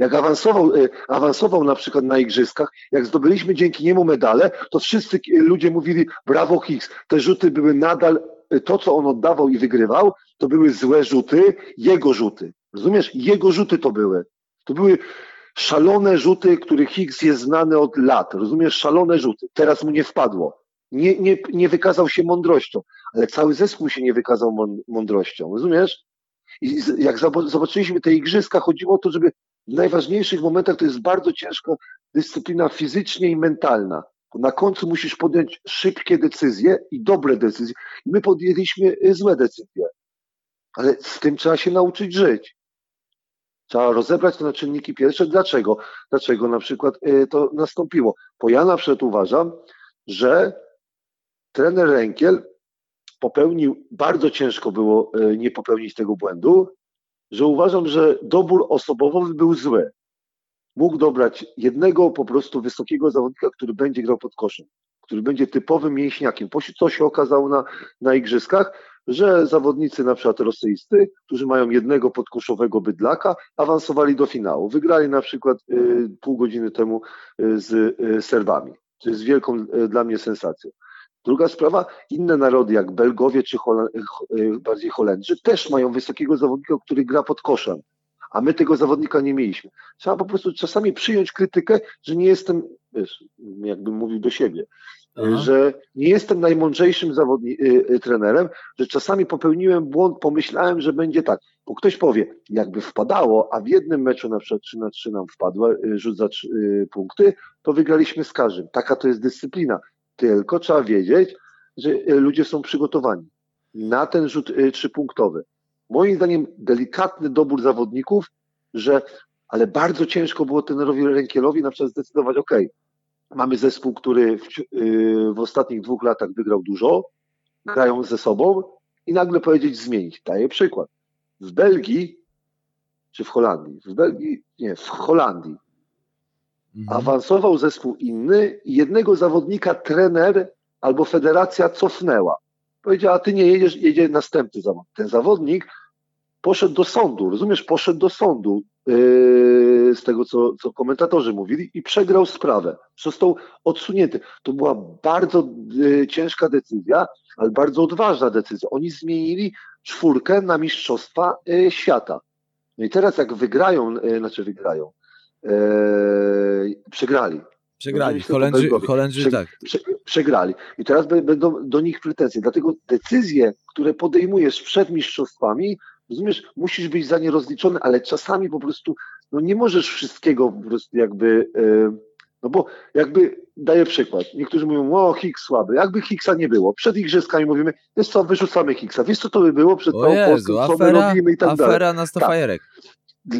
Jak awansował, y, awansował na przykład na igrzyskach, jak zdobyliśmy dzięki niemu medale, to wszyscy ludzie mówili brawo Hicks. Te rzuty były nadal, y, to co on oddawał i wygrywał, to były złe rzuty, jego rzuty. Rozumiesz? Jego rzuty to były. To były szalone rzuty, których Hicks jest znany od lat. Rozumiesz? Szalone rzuty. Teraz mu nie wpadło. Nie, nie, nie wykazał się mądrością, ale cały zespół się nie wykazał mądrością. Rozumiesz? I jak zobaczyliśmy te igrzyska, chodziło o to, żeby najważniejszych momentach to jest bardzo ciężka dyscyplina fizycznie i mentalna. Na końcu musisz podjąć szybkie decyzje i dobre decyzje. My podjęliśmy y, złe decyzje. Ale z tym trzeba się nauczyć żyć. Trzeba rozebrać to na czynniki pierwsze. Dlaczego? Dlaczego na przykład y, to nastąpiło? Bo ja na przykład uważam, że trener Rękiel popełnił, bardzo ciężko było y, nie popełnić tego błędu, że uważam, że dobór osobowy był zły. Mógł dobrać jednego po prostu wysokiego zawodnika, który będzie grał pod koszem, który będzie typowym mięśniakiem. Co się okazało na, na igrzyskach? Że zawodnicy na przykład rosyjscy, którzy mają jednego podkoszowego bydlaka, awansowali do finału. Wygrali na przykład y, pół godziny temu y, z y, Serbami. To jest wielką y, dla mnie sensacją. Druga sprawa, inne narody jak Belgowie czy Holand e, bardziej Holendrzy też mają wysokiego zawodnika, który gra pod koszem, a my tego zawodnika nie mieliśmy. Trzeba po prostu czasami przyjąć krytykę, że nie jestem, wiesz, jakbym mówił do siebie, Aha. że nie jestem najmądrzejszym zawodni- trenerem, że czasami popełniłem błąd, pomyślałem, że będzie tak. Bo ktoś powie, jakby wpadało, a w jednym meczu na przykład 3 na 3 nam wpadło, rzut za 3 punkty, to wygraliśmy z każdym. Taka to jest dyscyplina. Tylko trzeba wiedzieć, że ludzie są przygotowani na ten rzut trzypunktowy. Moim zdaniem delikatny dobór zawodników, że ale bardzo ciężko było tenerowi Rękielowi na przykład zdecydować, ok, mamy zespół, który w, yy, w, ostatnich dwóch latach wygrał dużo, grają ze sobą i nagle powiedzieć zmienić. Daję przykład. W Belgii, czy w Holandii? W Belgii, nie, w Holandii mhm. awansował zespół inny i jednego zawodnika trener albo federacja cofnęła. Powiedziała, ty nie jedziesz, jedzie następny zawodnik. Ten zawodnik poszedł do sądu, rozumiesz, poszedł do sądu yy, z tego, co, co komentatorzy mówili i przegrał sprawę. Został odsunięty. To była bardzo yy, ciężka decyzja, ale bardzo odważna decyzja. Oni zmienili czwórkę na Mistrzostwa yy, Świata. No i teraz jak wygrają, yy, znaczy wygrają, przegrali. Przegrali, Holendrzy, Holendrzy Prze, tak. Prze, przegrali. I teraz będą do nich pretensje. Dlatego decyzje, które podejmujesz przed mistrzostwami, Rozumiesz, musisz być za nie rozliczony, ale czasami po prostu no nie możesz wszystkiego po prostu jakby. Yy, no bo jakby daję przykład. Niektórzy mówią, o Higgs słaby. Jakby Higgsa nie było. Przed igrzyskami mówimy, wiesz co, wyrzucamy Higgsa. Wiesz co to by było przed o Jezu, Polską, co afera, my robimy i tak afera dalej. na 100 tak. fajerek.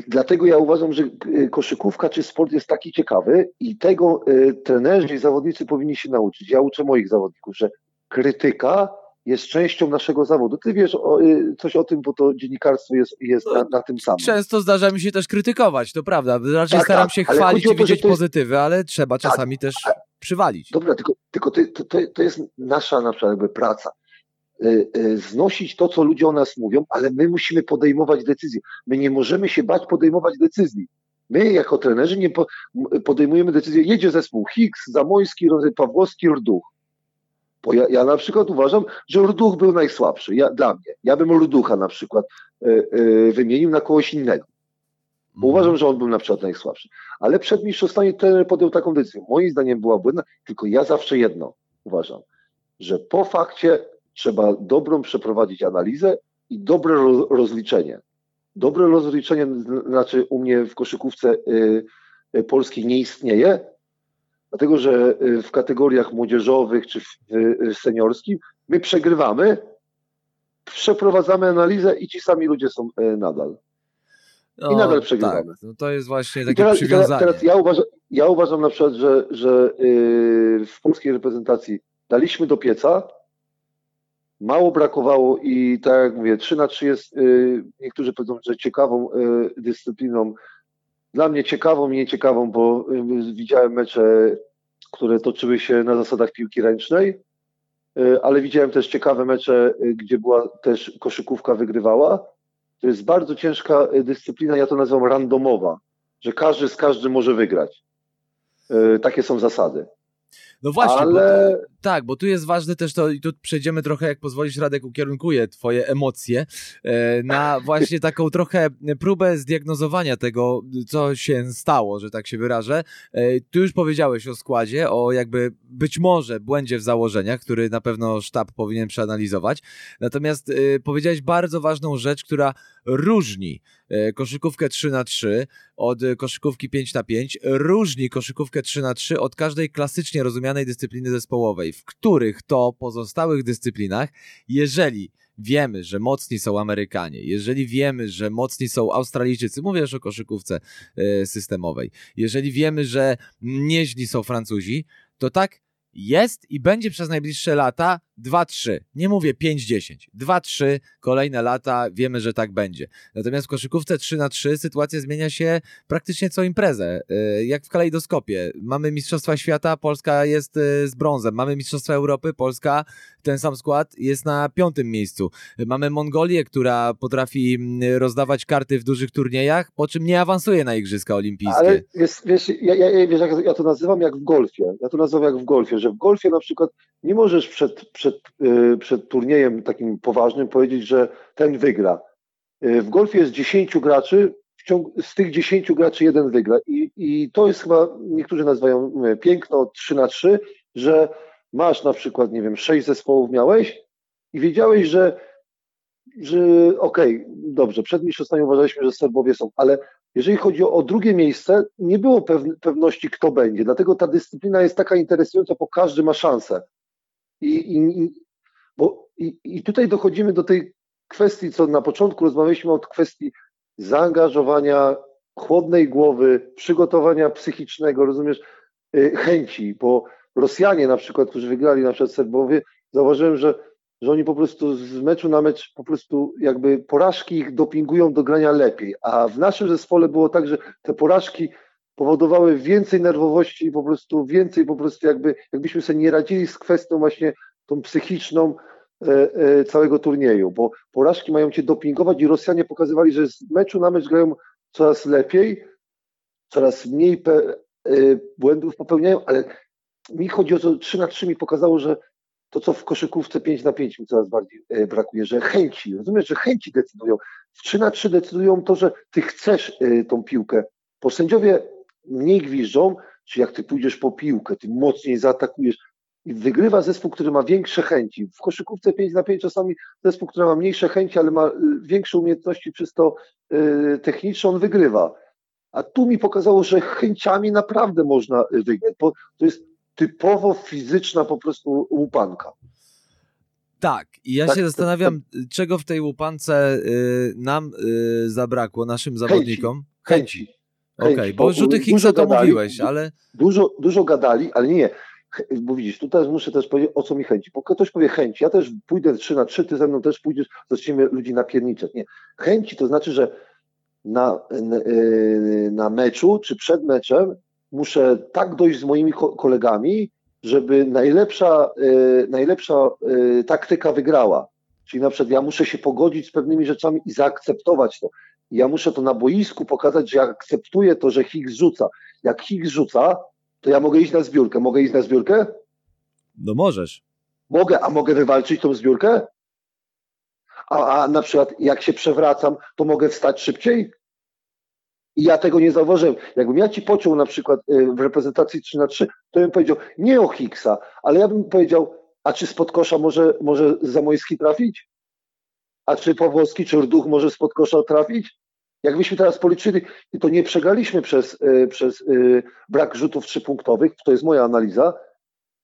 Dlatego ja uważam, że y, koszykówka czy sport jest taki ciekawy i tego y, trenerzy i zawodnicy powinni się nauczyć. Ja uczę moich zawodników, że krytyka jest częścią naszego zawodu. Ty wiesz o, y, coś o tym, bo to dziennikarstwo jest, jest na, na, tym samym. Często zdarza mi się też krytykować, to prawda. Raczej tak, staram tak, się chwalić i widzieć pozytywy, ale trzeba tak, czasami też przywalić. Dobra, tylko, tylko to, to, to jest nasza na przykład praca. Y, y, znosić to, co ludzie o nas mówią, ale my musimy podejmować decyzje. My nie możemy się bać podejmować decyzji. My jako trenerzy nie podejmujemy decyzji. Jedzie zespół Higgs, Zamojski, Pawłowski, Rduch bo ja, ja na przykład uważam, że Rduch był najsłabszy ja, dla mnie. Ja bym Rducha na przykład y, y, wymienił na kogoś innego. Bo mhm. uważam, że on był na przykład najsłabszy. Ale przed mistrzostwami trener podjął taką decyzję. Moim zdaniem była błędna, tylko ja zawsze jedno uważam, że po fakcie trzeba dobrą przeprowadzić analizę i dobre rozliczenie. Dobre rozliczenie znaczy u mnie w koszykówce y, polskiej nie istnieje, Dlatego, że y, w kategoriach młodzieżowych czy w seniorskim my przegrywamy, przeprowadzamy analizę i ci sami ludzie są y, nadal. I nadal przegrywamy. Tak, no to jest właśnie takie teraz, przywiązanie. Teraz, teraz ja, uważam, ja uważam na przykład, że, że y, w polskiej reprezentacji daliśmy do pieca, mało brakowało i tak jak mówię, 3 na 3 jest, niektórzy powiedzą, że ciekawą dyscypliną dla mnie ciekawą i nieciekawą, bo y, widziałem mecze, które toczyły się na zasadach piłki ręcznej, y, ale widziałem też ciekawe mecze, y, gdzie była też koszykówka wygrywała. To jest bardzo ciężka dyscyplina, ja to nazywam randomowa, że każdy z każdym może wygrać. Takie są zasady. No właśnie, ale... tak, bo tu jest ważne też to, i tu przejdziemy trochę, jak pozwolisz, Radek, ukierunkuję twoje emocje e, na właśnie taką trochę próbę zdiagnozowania tego, co się stało, że tak się wyrażę. E, tu już powiedziałeś o składzie, o jakby być może błędzie w założeniach, który na pewno sztab powinien przeanalizować. Natomiast e, powiedziałeś bardzo ważną rzecz, która różni koszykówkę 3 na 3 od koszykówki 5 na 5 różni koszykówkę 3 na 3 od każdej klasycznie rozumianej dyscypliny zespołowej, w których to pozostałych dyscyplinach, jeżeli wiemy, że mocni są Amerykanie, jeżeli wiemy, że mocni są Australijczycy, mówię już o koszykówce e, systemowej, jeżeli wiemy, że nieźli są Francuzi, to tak jest i będzie przez najbliższe lata 2-3. Nie mówię 5-10. 2-3 kolejne lata, wiemy, że tak będzie. Natomiast w koszykówce 3 na 3 sytuacja zmienia się praktycznie co imprezę. E, jak w kalejdoskopie. Mamy Mistrzostwa Świata, Polska jest e, z brązem. Mamy Mistrzostwa Europy, Polska, ten sam skład, jest na piątym miejscu. Mamy Mongolię, która potrafi rozdawać karty w dużych turniejach, po czym nie awansuje na Igrzyska Olimpijskie. Ale wiesz, ja, ja, wiesz, ja to nazywam jak w golfie. Ja to nazywam jak w golfie, że w golfie na przykład nie możesz przed, przed, y, przed turniejem takim poważnym powiedzieć, że ten wygra. Y, w golfie jest 10 graczy, z tych 10 graczy jeden wygra. I, I to jest chyba, niektórzy nazywają piękno 3 na 3, że masz na przykład, nie wiem, sześć zespołów miałeś i wiedziałeś, że, że okej, okay, dobrze, przed mistrzostwami uważaliśmy, że Serbowie są, ale jeżeli chodzi o, drugie miejsce, nie było pewności, kto będzie. Dlatego ta dyscyplina jest taka interesująca, bo każdy ma szansę. I, i, bo, i, I tutaj dochodzimy do tej kwestii, co na początku rozmawialiśmy o kwestii zaangażowania, chłodnej głowy, przygotowania psychicznego, rozumiesz, y, chęci, bo Rosjanie na przykład, którzy wygrali na przykład Serbowie, zauważyłem, że, że oni po prostu z meczu na mecz po prostu jakby porażki ich dopingują do grania lepiej, a w naszym zespole było tak, że te porażki powodowały więcej nerwowości i po prostu więcej po prostu jakby, jakbyśmy sobie nie radzili z kwestią właśnie tą psychiczną e, e, całego turnieju, bo porażki mają cię dopingować i Rosjanie pokazywali, że z meczu na mecz grają coraz lepiej, coraz mniej pe, e, błędów popełniają, ale mi chodzi o to, 3 na 3 mi pokazało, że to, co w koszykówce 5 na 5 mi coraz bardziej e, brakuje, że chęci, rozumiesz, że chęci decydują. W 3 na 3 decydują to, że ty chcesz e, tą piłkę, bo sędziowie mniej gwiżdżą, czy jak ty pójdziesz po piłkę, ty mocniej zaatakujesz i wygrywa zespół, który ma większe chęci. W koszykówce 5 na 5 czasami zespół, który ma mniejsze chęci, ale ma e, większe umiejętności przez to techniczne, on wygrywa. A tu mi pokazało, że chęciami naprawdę można wygrać, bo to jest typowo fizyczna po prostu łupanka. Tak, i ja tak, się zastanawiam, tak, czego w tej łupance y, nam y, zabrakło, naszym zawodnikom. Chęci. Okej, okay, bo rzuty Higgsa to gadali, mówiłeś, ale... Dużo, dużo gadali, ale nie, bo widzisz, tutaj muszę też powiedzieć, o co mi chęci. Bo ktoś powie chęci, ja też pójdę 3 na 3, ty ze mną też pójdziesz, zaczniemy ludzi napierniczać. Nie, chęci to znaczy, że na, na, y, na meczu czy przed meczem muszę tak dojść z moimi kolegami, żeby najlepsza, e, najlepsza e, taktyka wygrała. Czyli na przykład ja muszę się pogodzić z pewnymi rzeczami i zaakceptować to. ja muszę to na boisku pokazać, że ja akceptuję to, że Higgs rzuca. Jak Higgs rzuca, to ja mogę iść na zbiórkę. Mogę iść na zbiórkę? No możesz. Mogę, a mogę wywalczyć tą zbiórkę? A, a na przykład jak się przewracam, to mogę wstać szybciej? I ja tego nie zauważyłem. Jakbym ja ci pociął na przykład y, w reprezentacji 3 na 3, to bym powiedział nie o Higgsa, ale ja bym powiedział, a czy spod kosza może, może Zamojski trafić? A czy Pawłowski czy Rduch może spod kosza trafić? Jakbyśmy teraz policzyli, to nie przegraliśmy przez, y, przez y, brak rzutów trzypunktowych, to jest moja analiza,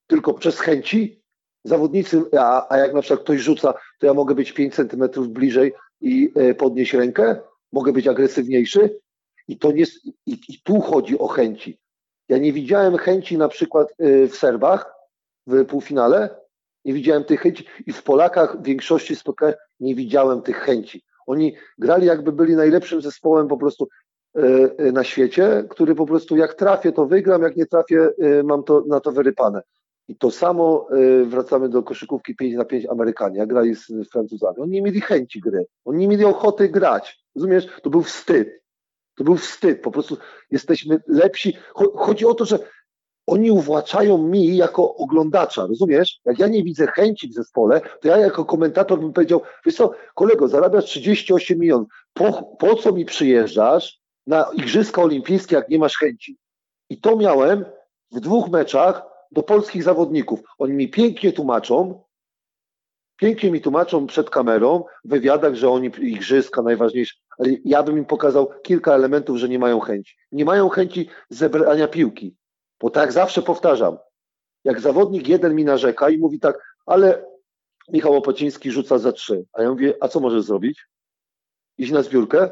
tylko przez chęci zawodnicy, a, a jak na przykład ktoś rzuca, to ja mogę być 5 centymetrów bliżej i podnieść rękę, mogę być agresywniejszy, i to nie, i, i tu chodzi o chęci. Ja nie widziałem chęci na przykład y, w Serbach w półfinale, nie widziałem tych chęci i w Polakach w większości spotkań nie widziałem tych chęci. Oni grali jakby byli najlepszym zespołem po prostu y, y, na świecie, który po prostu jak trafię to wygram, jak nie trafię mam to na to wyrypane. I to samo wracamy do koszykówki 5 na 5 Amerykanie, jak grali z Francuzami. Oni nie mieli chęci gry, oni nie mieli ochoty grać. Rozumiesz? To był wstyd. To był wstyd. Po prostu jesteśmy lepsi. Chodzi o to, że oni uwłaczają mi jako oglądacza, rozumiesz? Jak ja nie widzę chęci w zespole, to ja jako komentator bym powiedział, wiesz co, kolego, zarabiasz 38 milionów, po, po co mi przyjeżdżasz na Igrzyska Olimpijskie, jak nie masz chęci? I to miałem w dwóch meczach do polskich zawodników. Oni mi pięknie tłumaczą, pięknie mi tłumaczą przed kamerą, w wywiadach, że oni igrzyska najważniejsze, ale ja bym im pokazał kilka elementów, że nie mają chęci. Nie mają chęci zebrania piłki, bo tak zawsze powtarzam, jak zawodnik jeden mi narzeka i mówi tak, ale Michał Opociński rzuca za trzy, a ja mówię, a co możesz zrobić? Iść na zbiórkę?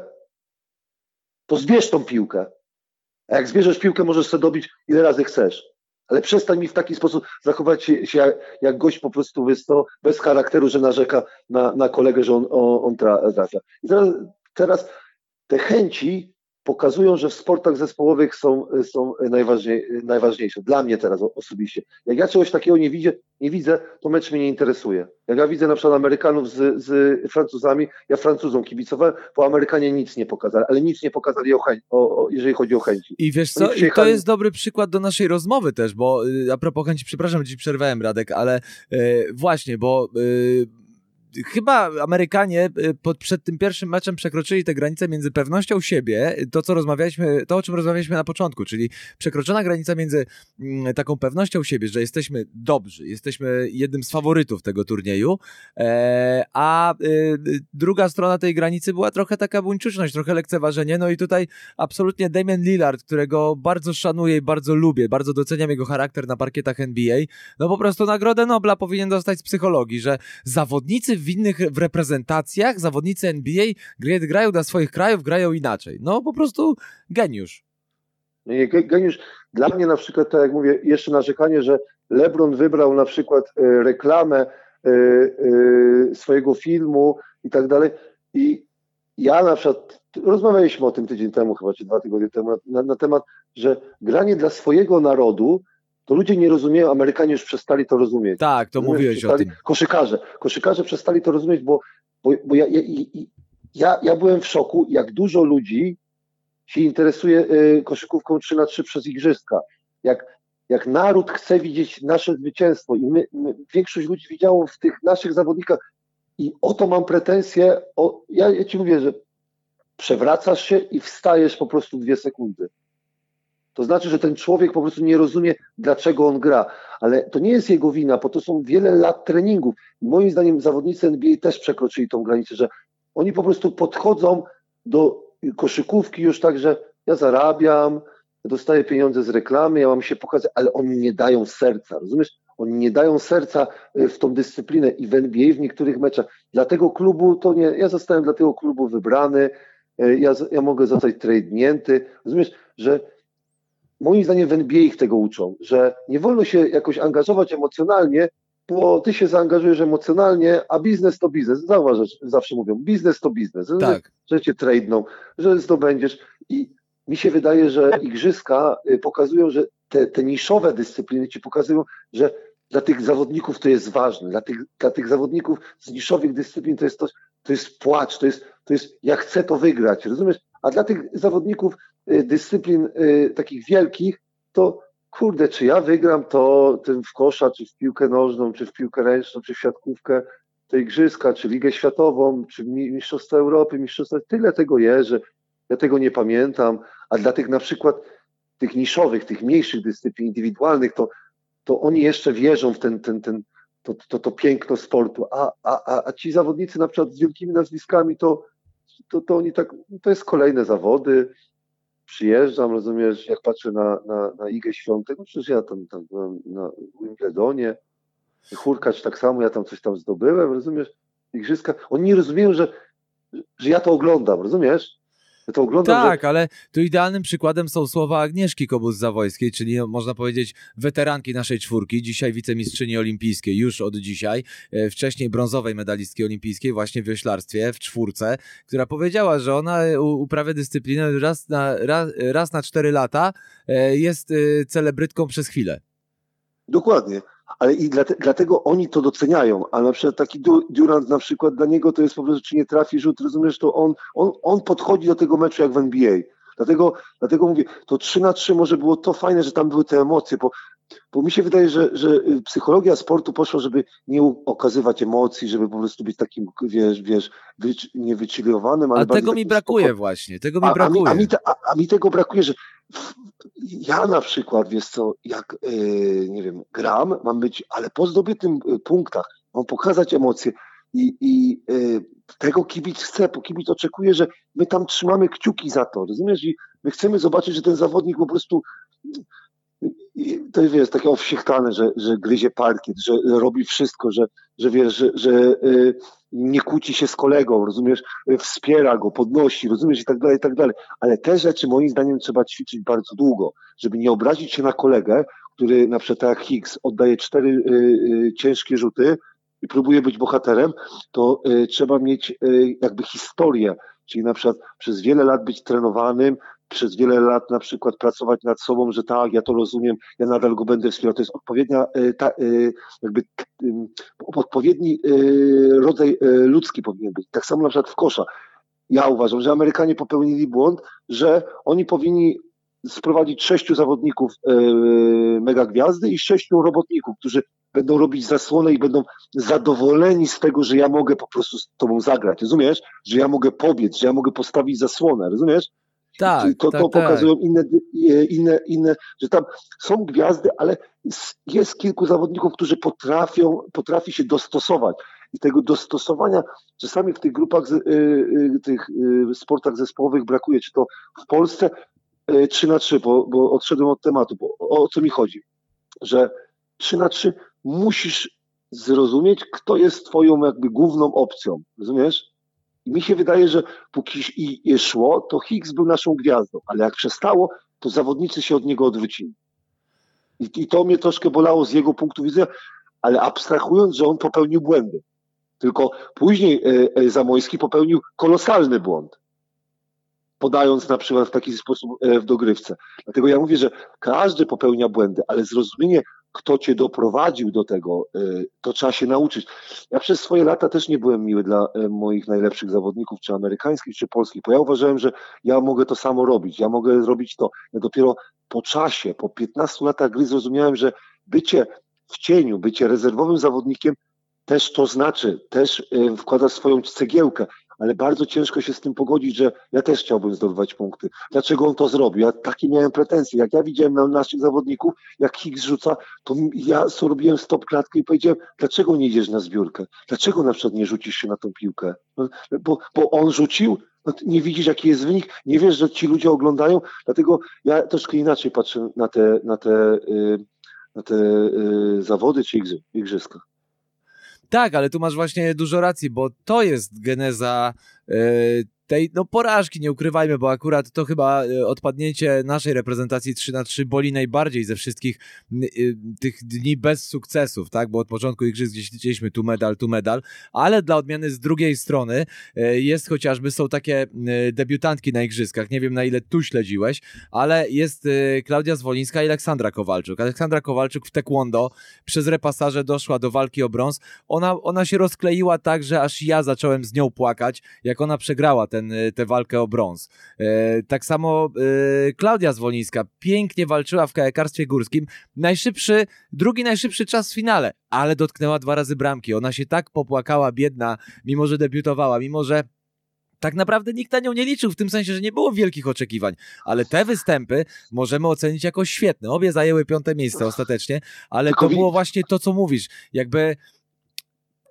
To zbierz tą piłkę. A jak zbierzesz piłkę, możesz sobie dobić ile razy chcesz ale przestań mi w taki sposób zachować się, się jak, jak, gość po prostu to bez charakteru, że narzeka na, na kolegę, że on, on, on trafia. I teraz, teraz te chęci pokazują, że w sportach zespołowych są, są najważniej, najważniejsze. Dla mnie teraz osobiście. Jak ja czegoś takiego nie widzę, nie widzę, to mecz mnie nie interesuje. Jak ja widzę na przykład Amerykanów z, z Francuzami, ja Francuzom kibicowałem, bo Amerykanie nic nie pokazali, ale nic nie pokazali, o chęć, o, o, jeżeli chodzi o chęci. I wiesz co, i to jest dobry przykład do naszej rozmowy też, bo y, a propos chęci, przepraszam, że ci przerwałem Radek, ale y, właśnie, bo y, chyba Amerykanie pod, przed tym pierwszym meczem przekroczyli tę granicę między pewnością siebie, to co rozmawialiśmy, to o czym rozmawialiśmy na początku, czyli przekroczona granica między mm, taką pewnością siebie, że jesteśmy dobrzy, jesteśmy jednym z faworytów tego turnieju, e, a e, druga strona tej granicy była trochę taka buńczuczność, trochę lekceważenie, no i tutaj absolutnie Damian Lillard, którego bardzo szanuję i bardzo lubię, bardzo doceniam jego charakter na parkietach NBA, no po prostu Nagrodę Nobla powinien dostać z psychologii, że zawodnicy w innych w reprezentacjach, zawodnicy NBA grają dla swoich krajów, grają inaczej. No po prostu geniusz. Geniusz. Dla mnie na przykład, tak jak mówię, jeszcze narzekanie, że LeBron wybrał na przykład e, reklamę e, e, swojego filmu i tak dalej. I ja na przykład, rozmawialiśmy o tym tydzień temu, chyba czy dwa tygodnie temu, na, na temat, że granie dla swojego narodu to ludzie nie rozumieją, Amerykanie już przestali to rozumieć. Tak, to mówiłeś o tym. Koszykarze, koszykarze przestali to rozumieć, bo, bo, bo ja, ja, ja, ja byłem w szoku, jak dużo ludzi się interesuje y, koszykówką 3 na 3 przez igrzyska. Jak, jak naród chce widzieć nasze zwycięstwo i my, my, większość ludzi widziało w tych naszych zawodnikach i o to mam pretensje, o, ja, ja ci mówię, że przewracasz się i wstajesz po prostu dwie sekundy. To znaczy, że ten człowiek po prostu nie rozumie, dlaczego on gra. Ale to nie jest jego wina, bo to są wiele lat treningów. I moim zdaniem zawodnicy NBA też przekroczyli tą granicę, że oni po prostu podchodzą do koszykówki już tak, że ja zarabiam, dostaję pieniądze z reklamy, ja mam się pokazać, ale oni nie dają serca, rozumiesz? Oni nie dają serca y, w tą dyscyplinę i w NBA w niektórych meczach. Dla tego klubu to nie, ja zostałem dla tego klubu wybrany, y, ja, ja mogę zostać trade'nięty, rozumiesz, że moim zdaniem w NBA ich tego uczą, że nie wolno się jakoś angażować emocjonalnie, bo ty się zaangażujesz emocjonalnie, a biznes to biznes. Zauważ, zawsze mówią, biznes to biznes, tak. że, że cię tradeną, że zdobędziesz i mi się wydaje, że igrzyska y, pokazują, że te, te niszowe dyscypliny ci pokazują, że dla tych zawodników to jest ważne, dla tych, dla tych zawodników z niszowych dyscyplin to jest to, to jest płacz, to jest, to jest ja chcę to wygrać, rozumiesz? A dla tych zawodników dyscyplin y, takich wielkich, to kurde, czy ja wygram to tym w kosza, czy w piłkę nożną, czy w piłkę ręczną, czy w siatkówkę, te igrzyska, czy Ligę Światową, czy Mistrzostwa Europy, Mistrzostwa, tyle tego jest, że ja tego nie pamiętam, a dla tych na przykład tych niszowych, tych mniejszych dyscyplin indywidualnych, to, to oni jeszcze wierzą w ten, ten, ten, to, to, to piękno sportu, a, a, a ci zawodnicy na przykład z wielkimi nazwiskami, to, to, to oni tak, to jest kolejne zawody, przyjeżdżam, rozumiesz, jak patrzę na, na, na Igę Świątek, no przecież ja tam, tam byłem na Wimbledonie, Hurkacz tak samo, ja tam coś tam zdobyłem, rozumiesz, igrzyska, oni nie rozumieją, że, że ja to oglądam, rozumiesz? Ja to oglądam, tak, że... ale tu idealnym przykładem są słowa Agnieszki Kobus-Zawojskiej, czyli no, można powiedzieć weteranki naszej czwórki, dzisiaj wicemistrzyni olimpijskiej, już od dzisiaj, e, wcześniej brązowej medalistki olimpijskiej właśnie w wioślarstwie, w czwórce, która powiedziała, że ona uprawia dyscyplinę raz na, raz, raz na cztery lata, e, jest e, celebrytką przez chwilę. Dokładnie ale i dlatego oni to doceniają, a na przykład taki Durant na przykład dla niego to jest po prostu, czy nie trafi rzut, rozumiesz, to on, on, on podchodzi do tego meczu jak w NBA. Dlatego, dlatego mówię, to 3 na 3 może było to fajne, że tam były te emocje, bo, bo mi się wydaje, że, że psychologia sportu poszła, żeby nie okazywać emocji, żeby po prostu być takim, wiesz, wiesz, niewychillowanym. Ale, tego mi brakuje właśnie, tego mi a, brakuje. A mi, a, mi, a, a mi tego brakuje, że ja na przykład, wiesz co, jak, yy, nie wiem, gram, mam być, ale po zdobytym e, punktach, mam pokazać emocje i, i yy, tego kibic chce, bo kibic oczekuje, że my tam trzymamy kciuki za to, rozumiesz? I my chcemy zobaczyć, że ten zawodnik po prostu to jest takie owsiechtane, że, że gryzie parkiet, że robi wszystko, że, że wiesz, że, że y, nie kłóci się z kolegą, rozumiesz, wspiera go, podnosi, rozumiesz? I tak dalej, i tak dalej. Ale te rzeczy moim zdaniem trzeba ćwiczyć bardzo długo, żeby nie obrazić się na kolegę, który na przykład jak Higgs oddaje cztery y, y, ciężkie rzuty i próbuje być bohaterem, to trzeba mieć jakby historię, czyli na przykład przez wiele lat być trenowanym, przez wiele lat na przykład pracować nad sobą, że tak, ja to rozumiem, ja nadal go będę wspierał. To jest odpowiednia, e, ta, e, jakby odpowiedni e, rodzaj ludzki powinien być. Tak samo na przykład w kosza. Ja uważam, że Amerykanie popełnili błąd, że oni powinni sprowadzić sześciu zawodników mega gwiazdy i sześciu robotników, którzy będą robić zasłonę i będą zadowoleni z tego, że ja mogę po prostu z tobą zagrać, rozumiesz? Że ja mogę pobiec, że ja mogę postawić zasłonę, rozumiesz? Tak, to, tak, to tak. pokazują inne, inne, inne, że tam są gwiazdy, ale jest kilku zawodników, którzy potrafią, potrafi się dostosować. I tego dostosowania czasami w tych grupach, y, y, tych sportach zespołowych brakuje. Czy to w Polsce 3 na 3, bo, bo odszedłem od tematu, bo o co mi chodzi? Że 3 na 3 musisz zrozumieć, kto jest twoją jakby główną opcją. Rozumiesz? I mi się wydaje, że póki szło, to Higgs był naszą gwiazdą, ale jak przestało, to zawodnicy się od niego odwrócili. I, I, to mnie troszkę bolało z jego punktu widzenia, ale abstrahując, że on popełnił błędy. Tylko później e, e, Zamojski popełnił kolosalny błąd, podając na przykład w taki sposób e, w dogrywce. Dlatego ja mówię, że każdy popełnia błędy, ale zrozumienie, kto cię doprowadził do tego, to trzeba się nauczyć. Ja przez swoje lata też nie byłem miły dla moich najlepszych zawodników, czy amerykańskich, czy polskich, bo ja uważałem, że ja mogę to samo robić, ja mogę zrobić to. Ja dopiero po czasie, po 15 latach gry zrozumiałem, że bycie w cieniu, bycie rezerwowym zawodnikiem też to znaczy, też y, wkłada swoją cegiełkę, ale bardzo ciężko się z tym pogodzić, że ja też chciałbym zdobywać punkty. Dlaczego on to zrobił? Ja takie miałem pretensje. Jak ja widziałem na naszych zawodników, jak Higgs rzuca, to ja zrobiłem stop klatkę i powiedziałem, dlaczego nie idziesz na zbiórkę? Dlaczego na przykład nie rzucisz się na tą piłkę? No, bo, bo on rzucił, no, nie widzisz, jaki jest wynik, nie wiesz, że ci ludzie oglądają, dlatego ja troszkę inaczej patrzę na te, na te, y, na te y, zawody czy igrzyska. Tak, ale tu masz właśnie dużo racji, bo to jest geneza tej no, porażki, nie ukrywajmy, bo akurat to chyba e, odpadnięcie naszej reprezentacji 3 na 3 boli najbardziej ze wszystkich y, tych dni bez sukcesów, tak? Bo od początku igrzysk gdzieś liczyliśmy tu medal, tu medal, ale dla odmiany z drugiej strony e, jest chociażby, są takie debiutantki na igrzyskach, nie wiem na ile tu śledziłeś, ale jest Klaudia Zwolińska i Aleksandra Kowalczuk. Aleksandra Kowalczuk w taekwondo przez repasaże doszła do walki o brąz. Ona, ona się rozkleiła tak, że aż ja zacząłem z nią płakać, jak ona przegrała ten, y, tę walkę o brąz. E, tak samo e, Klaudia Zwolińska pięknie walczyła w kajakarstwie górskim. Najszybszy, drugi najszybszy czas w finale, ale dotknęła dwa razy bramki. Ona się tak popłakała, biedna, mimo że debiutowała, mimo że tak naprawdę nikt na nią nie liczył, w tym sensie, że nie było wielkich oczekiwań, ale te występy możemy ocenić jako świetne. Obie zajęły piąte miejsce ostatecznie, ale to było właśnie to, co mówisz. Jakby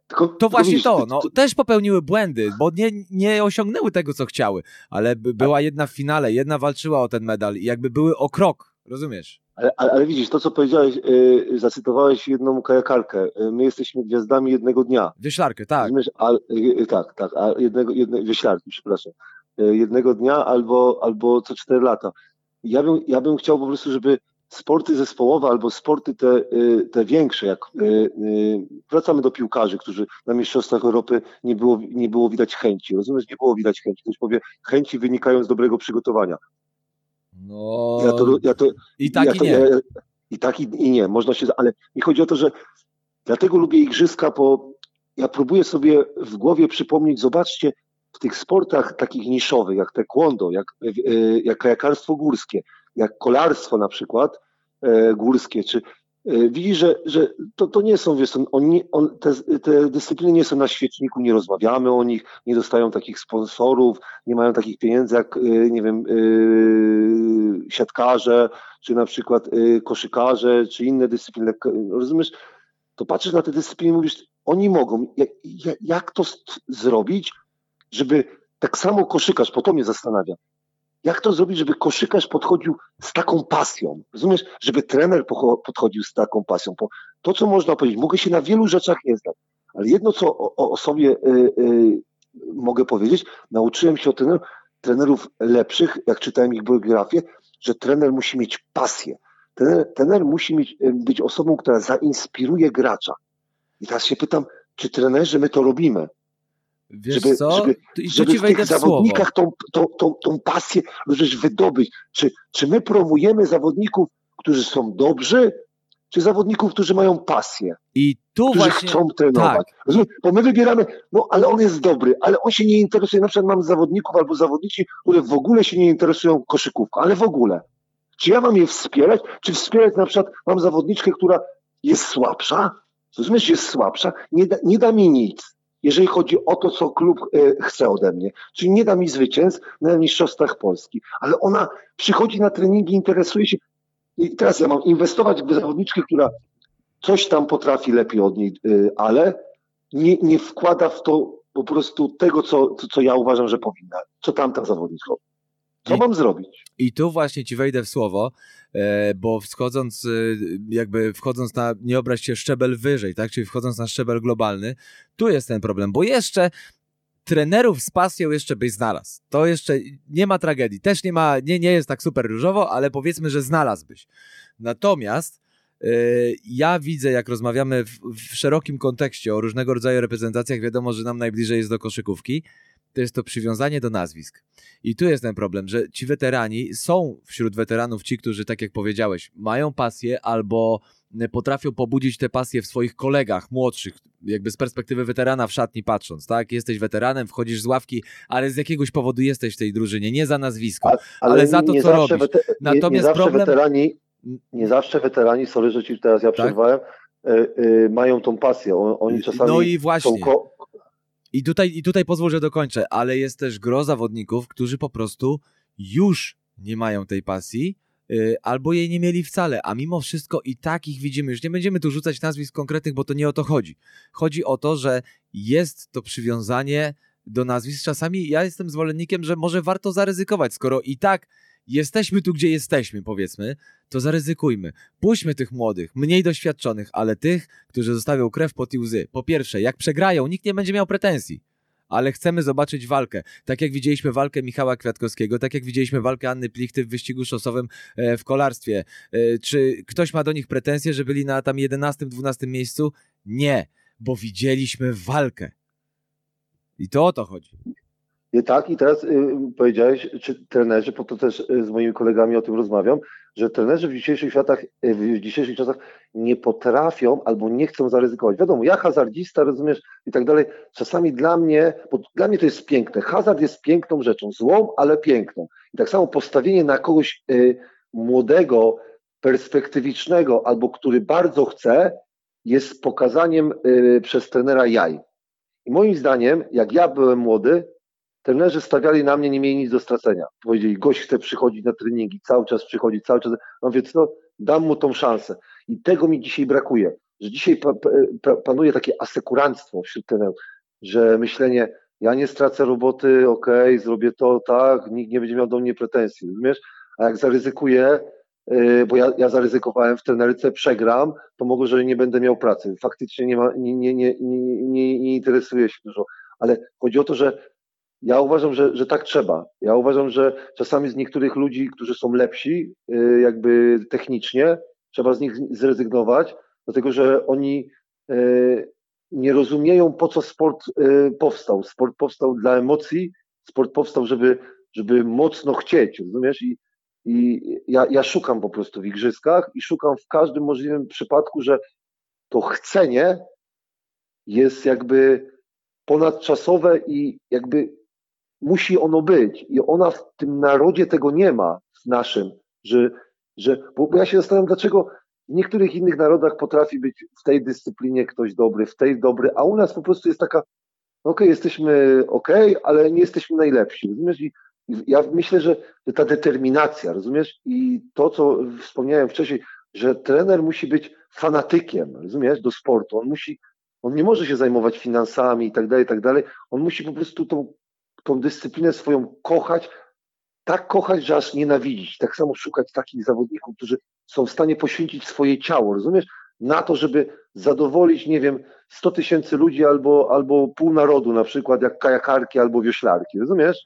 tylko, to właśnie to, no, też popełniły błędy, bo nie, nie osiągnęły tego, co chciały, ale była jedna w finale, jedna walczyła o ten medal i jakby były o krok, rozumiesz? Ale, ale, ale widzisz, to co powiedziałeś, yy, zacytowałeś jedną kajakarkę, yy, my jesteśmy gwiazdami jednego dnia. Wioślarkę, tak. Rozumiesz, al, yy, tak, tak, a jednego, jedne, wioślarki, przepraszam. jednego dnia albo, albo co cztery lata. Ja bym, ja bym chciał po prostu, żeby sporty zespołowe albo sporty te, y, te większe, jak y, y, wracamy do piłkarzy, którzy na Mistrzostwach Europy nie było, nie było widać chęci. Rozumiesz, nie było widać chęci. Ktoś powie, chęci wynikają z dobrego przygotowania. No. Ja to, ja to, I tak ja i to, nie. Ja, I tak i, i, nie. Można się. Ale mi chodzi o to, że dlatego lubię igrzyska, bo ja próbuję sobie w głowie przypomnieć, zobaczcie, w tych sportach takich niszowych, jak taekwondo, jak, jak kajakarstwo górskie, jak kolarstwo na przykład górskie, czy e, widzi, że, że to, to nie są, wiesz, on, on, te, te dyscypliny nie są na świeczniku, nie rozmawiamy o nich, nie dostają takich sponsorów, nie mają takich pieniędzy jak, e, nie wiem, siatkarze, czy na przykład koszykarze, czy inne dyscypliny. Rozumiesz? To patrzysz na te dyscypliny i mówisz, oni mogą. Jak, jak to zrobić, żeby tak samo koszykarz, po to mnie zastanawia, jak to zrobić, żeby koszykarz podchodził z taką pasją? Rozumiesz? Żeby trener podchodził z taką pasją. Bo to, co można powiedzieć, mogę się na wielu rzeczach nie znać, ale jedno, co o, o sobie y, y, mogę powiedzieć, nauczyłem się od trenerów, trenerów lepszych, jak czytałem ich biografię, że trener musi mieć pasję. Trener, trener musi mieć, y, być osobą, która zainspiruje gracza. I teraz się pytam, czy trenerzy my to robimy? Wiesz żeby, co? żeby, I żeby ci w tych zawodnikach tą, tą, tą, tą pasję żeś wydobyć. Czy, czy my promujemy zawodników, którzy są dobrzy, czy zawodników, którzy mają pasję? I tu którzy właśnie... chcą trenować. Tak. Bo my wybieramy, no ale on jest dobry, ale on się nie interesuje. Na przykład mamy zawodników albo zawodnici, które w ogóle się nie interesują koszykówką, ale w ogóle. Czy ja mam je wspierać, czy wspierać na przykład, mam zawodniczkę, która jest słabsza, rozumiesz, jest słabsza, nie da, nie da mi nic, jeżeli chodzi o to, co klub y, chce ode mnie. Czyli nie da mi zwycięstw na Mistrzostwach Polski, ale ona przychodzi na treningi, interesuje się. I teraz ja mam inwestować w zawodniczkę, która coś tam potrafi lepiej od niej, y, ale nie, nie wkłada w to po prostu tego, co, co ja uważam, że powinna. Co tamta zawodniczka. Co I, mam zrobić? I tu właśnie ci wejdę w słowo, e, bo wchodząc, e, jakby wchodząc na, nie obrać się szczebel wyżej, tak? Czyli wchodząc na szczebel globalny, tu jest ten problem, bo jeszcze trenerów z pasją jeszcze byś znalazł. To jeszcze nie ma tragedii. Też nie ma, nie, nie jest tak super różowo, ale powiedzmy, że znalazłbyś. Natomiast Yy, ja widzę, jak rozmawiamy w, w, szerokim kontekście o różnego rodzaju reprezentacjach, wiadomo, że nam najbliżej jest do koszykówki, to jest to przywiązanie do nazwisk. I tu jest ten problem, że ci weterani są wśród weteranów ci, którzy, tak jak powiedziałeś, mają pasję albo potrafią pobudzić te pasje w swoich kolegach młodszych, jakby z perspektywy weterana w szatni patrząc, tak? Jesteś weteranem, wchodzisz z ławki, ale z jakiegoś powodu jesteś w tej drużynie, nie za nazwisko, ale, ale za to, co robisz. Natomiast nie, nie problem... weterani nie zawsze weterani, sorry, że ci teraz ja tak? przerwałem, y, y, mają tą pasję. Oni czasami no i właśnie. Ko- I tutaj, I tutaj pozwól, że dokończę, ale jest też gro zawodników, którzy po prostu już nie mają tej pasji, y, albo jej nie mieli wcale, a mimo wszystko i tak ich widzimy. Już nie będziemy tu rzucać nazwisk konkretnych, bo to nie o to chodzi. Chodzi o to, że jest to przywiązanie do nazwisk. Czasami ja jestem zwolennikiem, że może warto zaryzykować, skoro i tak jesteśmy tu, gdzie jesteśmy, powiedzmy, to zaryzykujmy. Puśćmy tych młodych, mniej doświadczonych, ale tych, którzy zostawią krew pod i łzy. Po pierwsze, jak przegrają, nikt nie będzie miał pretensji. Ale chcemy zobaczyć walkę. Tak jak widzieliśmy walkę Michała Kwiatkowskiego, tak jak widzieliśmy walkę Anny Plichty w wyścigu szosowym e, w kolarstwie. E, czy ktoś ma do nich pretensje, że byli na tam 11-12 miejscu? Nie, bo widzieliśmy walkę. I to o to chodzi. Tak, i teraz y, powiedziałeś, czy trenerzy, po to też y, z moimi kolegami o tym rozmawiam, że trenerzy w dzisiejszych światach, y, w dzisiejszych czasach nie potrafią albo nie chcą zaryzykować. Wiadomo, ja hazardzista, rozumiesz, i tak dalej. Czasami dla mnie, bo dla mnie to jest piękne. Hazard jest piękną rzeczą, złą, ale piękną. I tak samo postawienie na kogoś y, młodego, perspektywicznego, albo który bardzo chce, jest pokazaniem y, przez trenera jaj. I moim zdaniem, jak ja byłem młody, trenerzy stawiali na mnie, nie mieli nic do stracenia. Powiedzieli, gość chce przychodzić na treningi, cały czas przychodzi, cały czas. No więc no, dam mu tą szansę. I tego mi dzisiaj brakuje, że dzisiaj pa, pa, panuje takie asekuranstwo wśród trenerów, że myślenie, ja nie stracę roboty, okej, okay, zrobię to, tak, nikt nie będzie miał do mnie pretensji, rozumiesz? A jak zaryzykuję, yy, bo ja, ja zaryzykowałem w trenerce, przegram, to mogę, że nie będę miał pracy. Faktycznie nie, ma, nie, nie, nie, nie, nie interesuje się dużo. Ale chodzi o to, że ja uważam, że, że tak trzeba. Ja uważam, że czasami z niektórych ludzi, którzy są lepsi, y, jakby technicznie, trzeba z nich zrezygnować, dlatego że oni y, nie rozumieją, po co sport y, powstał. Sport powstał dla emocji, sport powstał, żeby, żeby mocno chcieć, rozumiesz? I, i ja, ja szukam po prostu w igrzyskach i szukam w każdym możliwym przypadku, że to chcenie jest jakby ponadczasowe i jakby musi ono być. I ona w tym narodzie tego nie ma, w naszym, że, że bo ja się zastanawiam, dlaczego w niektórych innych narodach potrafi być w tej dyscyplinie ktoś dobry, w tej dobry, a u nas po prostu jest taka, okej, okay, jesteśmy okej, okay, ale nie jesteśmy najlepsi, rozumiesz? I, I ja myślę, że ta determinacja, rozumiesz? I to, co wspomniałem wcześniej, że trener musi być fanatykiem, rozumiesz, do sportu. On musi, on nie może się zajmować finansami i tak dalej, i tak dalej. On musi po prostu tą tą dyscyplinę swoją kochać, tak kochać, że aż nienawidzić. Tak samo szukać takich zawodników, którzy są w stanie poświęcić swoje ciało, rozumiesz? Na to, żeby zadowolić, nie wiem, 100 tysięcy ludzi albo, albo pół narodu, na przykład jak kajakarki albo wioślarki, rozumiesz?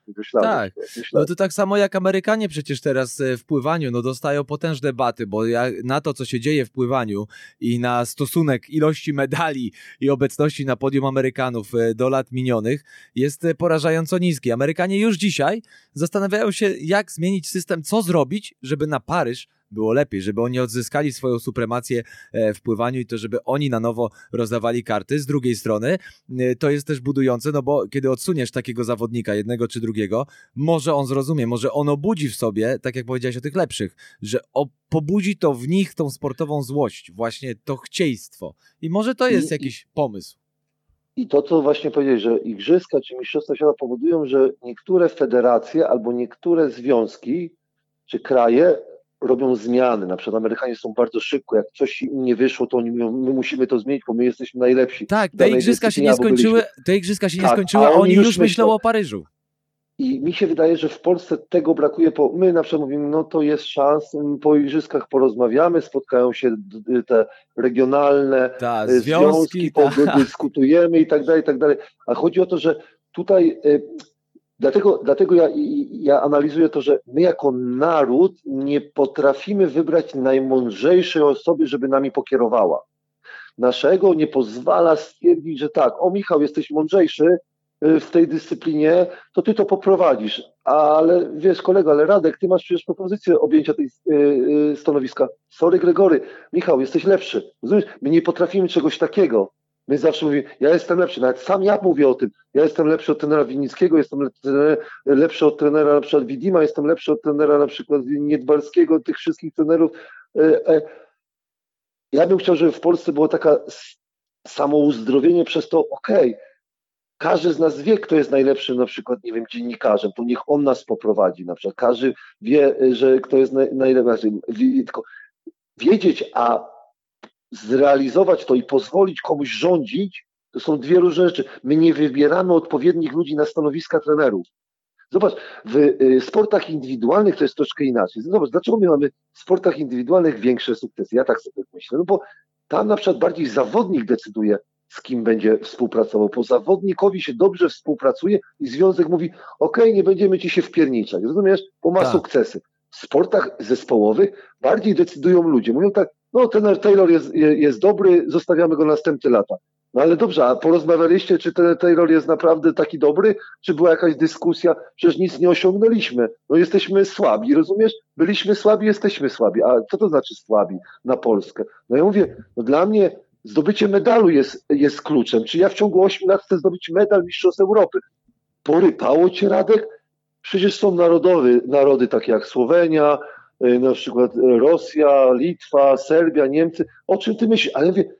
tak, wioślarki. no to tak samo jak Amerykanie przecież teraz e, w pływaniu, no dostają potężne baty, bo na to, co się dzieje w pływaniu i na stosunek ilości medali i obecności na podium Amerykanów e, do lat minionych jest e, porażająco niski. Amerykanie już dzisiaj zastanawiają się, jak zmienić system, co zrobić, żeby na Paryż było lepiej, żeby oni odzyskali swoją supremację e, w pływaniu i to, żeby oni na nowo rozdawali karty. Z drugiej strony e, to jest też budujące, no bo kiedy odsuniesz takiego zawodnika, jednego czy drugiego, może on zrozumie, może on obudzi w sobie, tak jak powiedziałeś o tych lepszych, że pobudzi to w nich tą sportową złość, właśnie to chcieństwo. I może to jest I, jakiś pomysł. I to, co właśnie powiedziałeś, że igrzyska czy mistrzostwa świata powodują, że niektóre federacje albo niektóre związki czy kraje robią zmiany. Na przykład Amerykanie są bardzo szybko, jak coś im nie wyszło, to oni mówią, my musimy to zmienić, bo my jesteśmy najlepsi. Tak, te igrzyska się nie skończyły, te igrzyska się nie tak, skończyły, a oni już myślą, myślą o Paryżu. I mi się wydaje, że w Polsce tego brakuje, bo my na przykład mówimy, no to jest szans, po igrzyskach porozmawiamy, spotkają się te regionalne ta, e, związki, związki ta. dyskutujemy i tak dalej, i tak dalej. A chodzi o to, że tutaj e, Dlatego, dlatego ja, ja analizuję to, że my jako naród nie potrafimy wybrać najmądrzejszej osoby, żeby nami pokierowała. Naszego nie pozwala stwierdzić, że tak, o Michał, jesteś mądrzejszy, Y, w tej dyscyplinie, to ty to poprowadzisz. Ale wiesz, kolego, ale Radek, ty masz przecież propozycję objęcia tej y, y, stanowiska. Sorry, Gregory, Michał, jesteś lepszy. Rozumiesz? My nie potrafimy czegoś takiego. My zawsze mówimy, ja jestem lepszy, nawet sam ja mówię o tym. Ja jestem lepszy od trenera Winnickiego, jestem lepszy od trenera na przykład Widima, jestem lepszy od trenera na przykład Niedbalskiego, tych wszystkich trenerów. E, ja bym chciał, żeby w Polsce było taka samouzdrowienie przez to, okej, okay, każdy z nas wie, kto jest najlepszym na przykład, nie wiem, dziennikarzem, to niech on nas poprowadzi na przykład. Każdy wie, że kto jest najlepszym. Wiedzieć, a zrealizować to i pozwolić komuś rządzić, to są dwie różne rzeczy. My nie wybieramy odpowiednich ludzi na stanowiska trenerów. Zobacz, w y, sportach indywidualnych to jest troszkę inaczej. Zobacz, dlaczego my mamy w sportach indywidualnych większe sukcesy? Ja tak sobie myślę. No bo tam na przykład bardziej zawodnik decyduje, z kim będzie współpracował. Po zawodnikowi się dobrze współpracuje i związek mówi, ok, nie będziemy ci się wpierniczać, rozumiesz? Bo ma tak. sukcesy. W sportach zespołowych bardziej decydują ludzie. Mówią tak, no ten Taylor jest, jest dobry, zostawiamy go następne lata. No ale dobrze, a porozmawialiście, czy ten Taylor jest naprawdę taki dobry, czy była jakaś dyskusja? Przecież nic nie osiągnęliśmy. No jesteśmy słabi, rozumiesz? Byliśmy słabi, jesteśmy słabi. A co to znaczy słabi na Polskę? No ja mówię, no dla mnie Zdobycie medalu jest, jest kluczem. Czy ja w ciągu 8 lat chcę zdobyć medal Mistrzostw Europy? Porypało cię, Radek? Przecież są narodowy, narody takie jak Słowenia, na przykład Rosja, Litwa, Serbia, Niemcy. O czym ty myślisz? Ale ja mówię,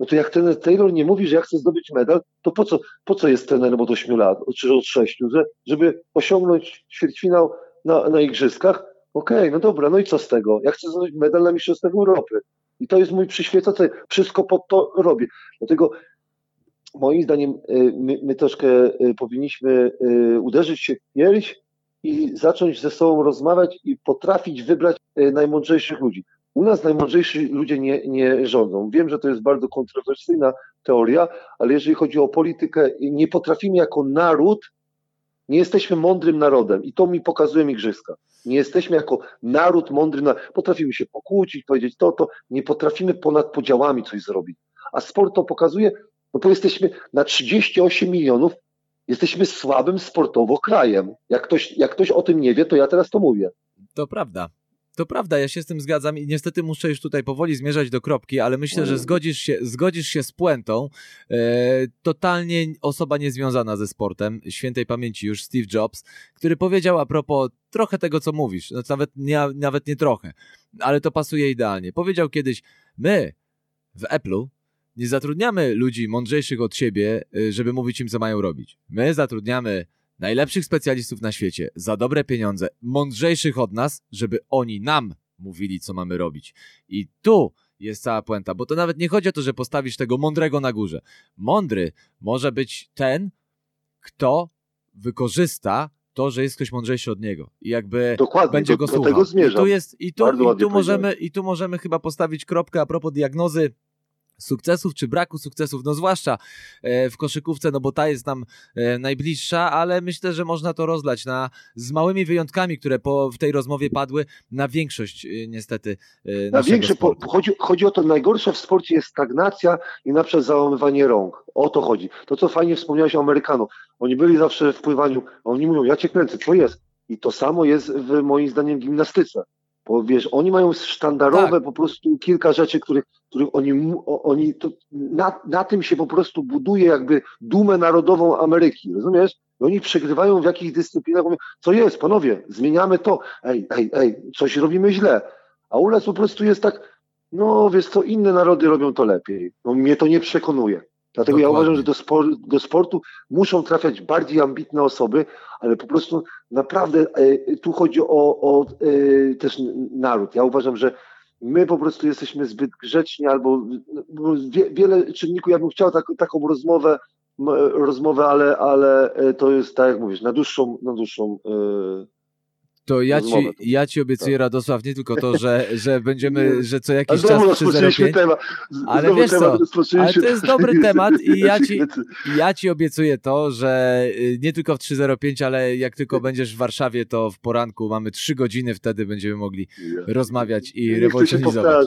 no to jak ten Taylor nie mówi, że ja chcę zdobyć medal, to po co, po co jest trenerem od 8 lat, czy od 6, że, żeby osiągnąć ćwierćfinał na, na igrzyskach? Okej, okay, no dobra, no i co z tego? Ja chcę zdobyć medal na Mistrzostwach Europy. I to jest mój przyświecający, wszystko pod to robię. Dlatego moim zdaniem y, my, my troszkę y, powinniśmy y, uderzyć się w pierś i zacząć ze sobą rozmawiać i potrafić wybrać najmądrzejszych ludzi. U nas najmądrzejsi ludzie nie, nie rządzą. Wiem, że to jest bardzo kontrowersyjna teoria, ale jeżeli chodzi o politykę, nie potrafimy jako naród, nie jesteśmy mądrym narodem i to mi pokazują igrzyska. Nie jesteśmy jako naród mądry, potrafimy się pokłócić, powiedzieć to, to, nie potrafimy ponad podziałami coś zrobić. A sport to pokazuje, no bo jesteśmy na 38 milionów, jesteśmy słabym sportowo krajem. Jak ktoś, jak ktoś o tym nie wie, to ja teraz to mówię. To prawda. To prawda, ja się z tym zgadzam i niestety muszę już tutaj powoli zmierzać do kropki, ale myślę, że zgodzisz się, zgodzisz się z puentą. E, totalnie osoba niezwiązana ze sportem, świętej pamięci już Steve Jobs, który powiedział a propos trochę tego, co mówisz, no, nawet, nie, nawet nie trochę, ale to pasuje idealnie. Powiedział kiedyś, my w Apple'u nie zatrudniamy ludzi mądrzejszych od siebie, e, żeby mówić im, co mają robić. My zatrudniamy najlepszych specjalistów na świecie za dobre pieniądze, mądrzejszych od nas, żeby oni nam mówili, co mamy robić. I tu jest cała puenta, bo to nawet nie chodzi o to, że postawisz tego mądrego na górze. Mądry może być ten, kto wykorzysta to, że jest ktoś mądrzejszy od niego i jakby Dokładnie, będzie go do, słuchał. Do. I tu jest i tu, i tu możemy i tu możemy chyba postawić kropkę a propos diagnozy sukcesów czy braku sukcesów, no zwłaszcza e, w koszykówce, no bo ta jest nam e, najbliższa, ale myślę, że można to rozlać na, z małymi wyjątkami, które po, w tej rozmowie padły, na większość e, niestety Na większość, chodzi, chodzi o to, najgorsze w sporcie jest stagnacja i na przykład załamywanie rąk. O to chodzi. To, co fajnie wspomniałeś o Amerykanów. Oni byli zawsze w pływaniu, oni mówią, ja cię kręcę, co jest? I to samo jest w moim zdaniem gimnastyce Bo wiesz, oni mają sztandarowe Tak. po prostu kilka rzeczy, których, których oni, oni to, na, na tym się po prostu buduje jakby dumę narodową Ameryki, rozumiesz? I oni przegrywają w jakichś dyscyplinach, mówią, co jest, panowie, zmieniamy to, ej, ej, ej, coś robimy źle. A u nas po prostu jest tak, no wiesz co, inne narody robią to lepiej. No mnie to nie przekonuje. Dlatego ja Dokładnie. uważam, że do, spor, do sportu muszą trafiać bardziej ambitne osoby, ale po prostu naprawdę e, tu chodzi o, o e, też naród. Ja uważam, że my po prostu jesteśmy zbyt grzeczni albo no, wie, wiele czynników. Ja bym chciał tak, taką rozmowę, m, rozmowę, ale, ale e, to jest tak jak mówisz, na dłuższą, na dłuższą e, To ja ci, rozmowę. ja ci obiecuję, Radosław, nie tylko to, że, że będziemy, Nie. że co jakiś czas rozpoczęliśmy 305, temat. Ale wiesz co, ale to jest dobry temat i ja ci-. Ja ci obiecuję to, że y, nie tylko w 3.05, ale jak tylko będziesz w Warszawie, to w poranku mamy 3 godziny, wtedy będziemy mogli rozmawiać i Nie rewolucjonizować.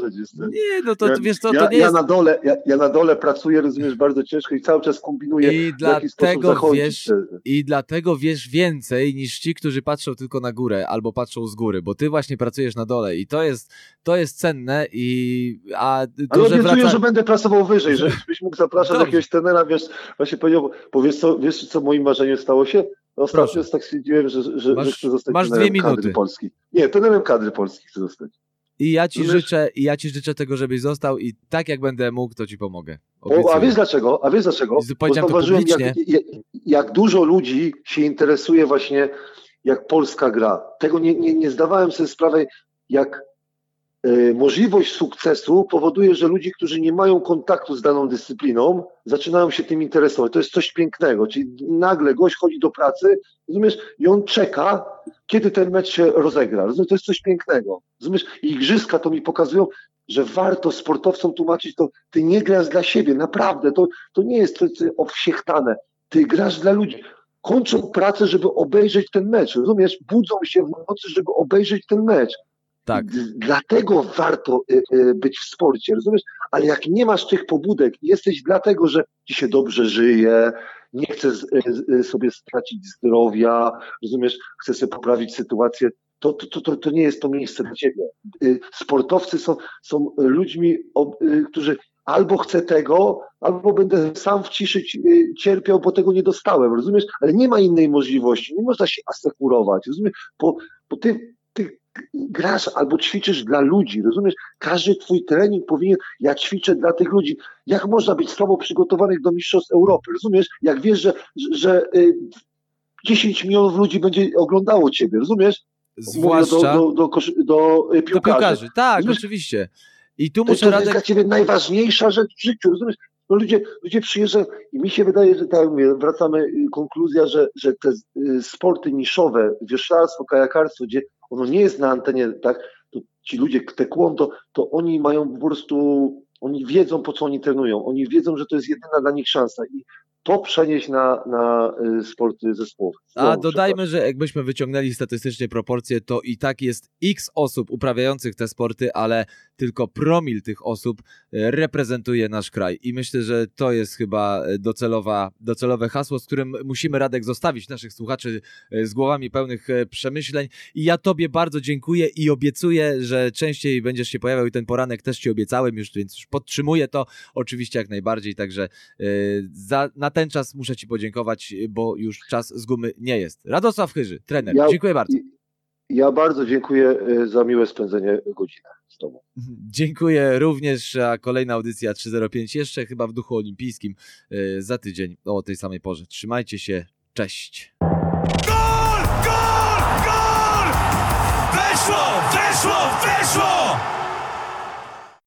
Nie, no to Ja- wiesz co, ja, to nie ja jest... na dole, ja, ja na dole pracuję, rozumiesz, bardzo ciężko i cały czas kombinuję, I dlatego wiesz. I dlatego wiesz więcej niż ci, którzy patrzą tylko na górę albo patrzą z góry, bo ty właśnie pracujesz na dole i to jest, to jest cenne i a to, Ale że obiecuję, że będę pracował wyżej, że byś mógł zapraszać Dobrze. jakiegoś trenera, wiesz, właśnie powiedział, bo wiesz co, wiesz co moim marzeniem stało się? No Ostatnio Proszę. tak stwierdziłem, że, że, Masz- że chcę zostać masz dwie kadry minuty. Polski. Nie, trenerem kadry Polski chcę zostać. I ja ci Rozumiesz? życzę, i ja ci życzę tego, żebyś został i tak jak będę mógł, to ci pomogę. O, a wiesz dlaczego? A wiesz dlaczego? To zauważyłem, jak, jak, jak dużo ludzi się interesuje właśnie, jak Polska gra. Tego nie, nie, nie zdawałem sobie sprawy, jak e, możliwość sukcesu powoduje, że ludzie, którzy nie mają kontaktu z daną dyscypliną, zaczynają się tym interesować. To jest coś pięknego. Czyli nagle gość chodzi do pracy, rozumiesz, i on czeka, kiedy ten mecz się rozegra. Rozumiesz? To jest coś pięknego. Rozumiesz? I igrzyska to mi pokazują, że warto sportowcom tłumaczyć to, ty nie grasz dla siebie, naprawdę, to, to nie jest coś owsiechtane. Ty grasz dla ludzi. Kończą pracę, żeby obejrzeć ten mecz, rozumiesz? Budzą się w nocy, żeby obejrzeć ten mecz. Tak. Dlatego warto y, y, być w sporcie, rozumiesz? Ale jak nie masz tych pobudek, jesteś dlatego, że ci się dobrze żyje, nie chcesz y, sobie stracić zdrowia, rozumiesz, chcesz sobie poprawić sytuację, to, to, to, to, nie jest to miejsce dla ciebie. Sportowcy są, są ludźmi, którzy albo chcę tego, albo będę sam w ciszy ci- y, cierpiał, bo tego nie dostałem, rozumiesz? Ale nie ma innej możliwości, nie można się asekurować, rozumiesz? Bo, bo ty, ty grasz albo ćwiczysz dla ludzi, rozumiesz? Każdy twój trening powinien, ja ćwiczę dla tych ludzi. Jak można być słabo przygotowanych do Mistrzostw Europy, rozumiesz? Jak wiesz, że, że, y, 10 milionów ludzi będzie oglądało ciebie, rozumiesz? Zwłaszcza Mówię do, do, do, do, y, do piłkarzy. piłkarzy. Tak, Rozumiesz? oczywiście. I tu muszę to jest Radek... dla ciebie najważniejsza rzecz w życiu, rozumiesz? No ludzie, ludzie przyjeżdżają i mi się wydaje, że tak mówię, wracamy, y, konkluzja, że, że te y, sporty niszowe, wieszlarstwo, kajakarstwo, gdzie ono nie jest na antenie, tak, to ci ludzie taekwondo, to oni mają po prostu, oni wiedzą po co oni trenują, oni wiedzą, że to jest jedyna dla nich szansa. I to przenieść na, na y, sporty zespołowe. A dodajmy, że jakbyśmy wyciągnęli statystycznie proporcje, to i tak jest x osób uprawiających te sporty, ale tylko promil tych osób e, reprezentuje nasz kraj. I myślę, że to jest chyba e, docelowa, docelowe hasło, z którym musimy Radek zostawić naszych słuchaczy z głowami pełnych przemyśleń. I ja Tobie bardzo dziękuję i obiecuję, że częściej będziesz się pojawiał i ten poranek też Ci obiecałem już, więc już podtrzymuję to oczywiście jak najbardziej, także za, na ten czas muszę Ci podziękować, bo już czas z gumy nie jest. Radosław Chyży, trener, Ja- dziękuję bardzo. Ja bardzo dziękuję y, za miłe spędzenie godziny z Tobą. Dziękuję również, a kolejna audycja 305 jeszcze chyba w duchu olimpijskim e, za tydzień o tej samej porze. Trzymajcie się, cześć. Gol! Gol! Gol! Weszło! Weszło! Weszło!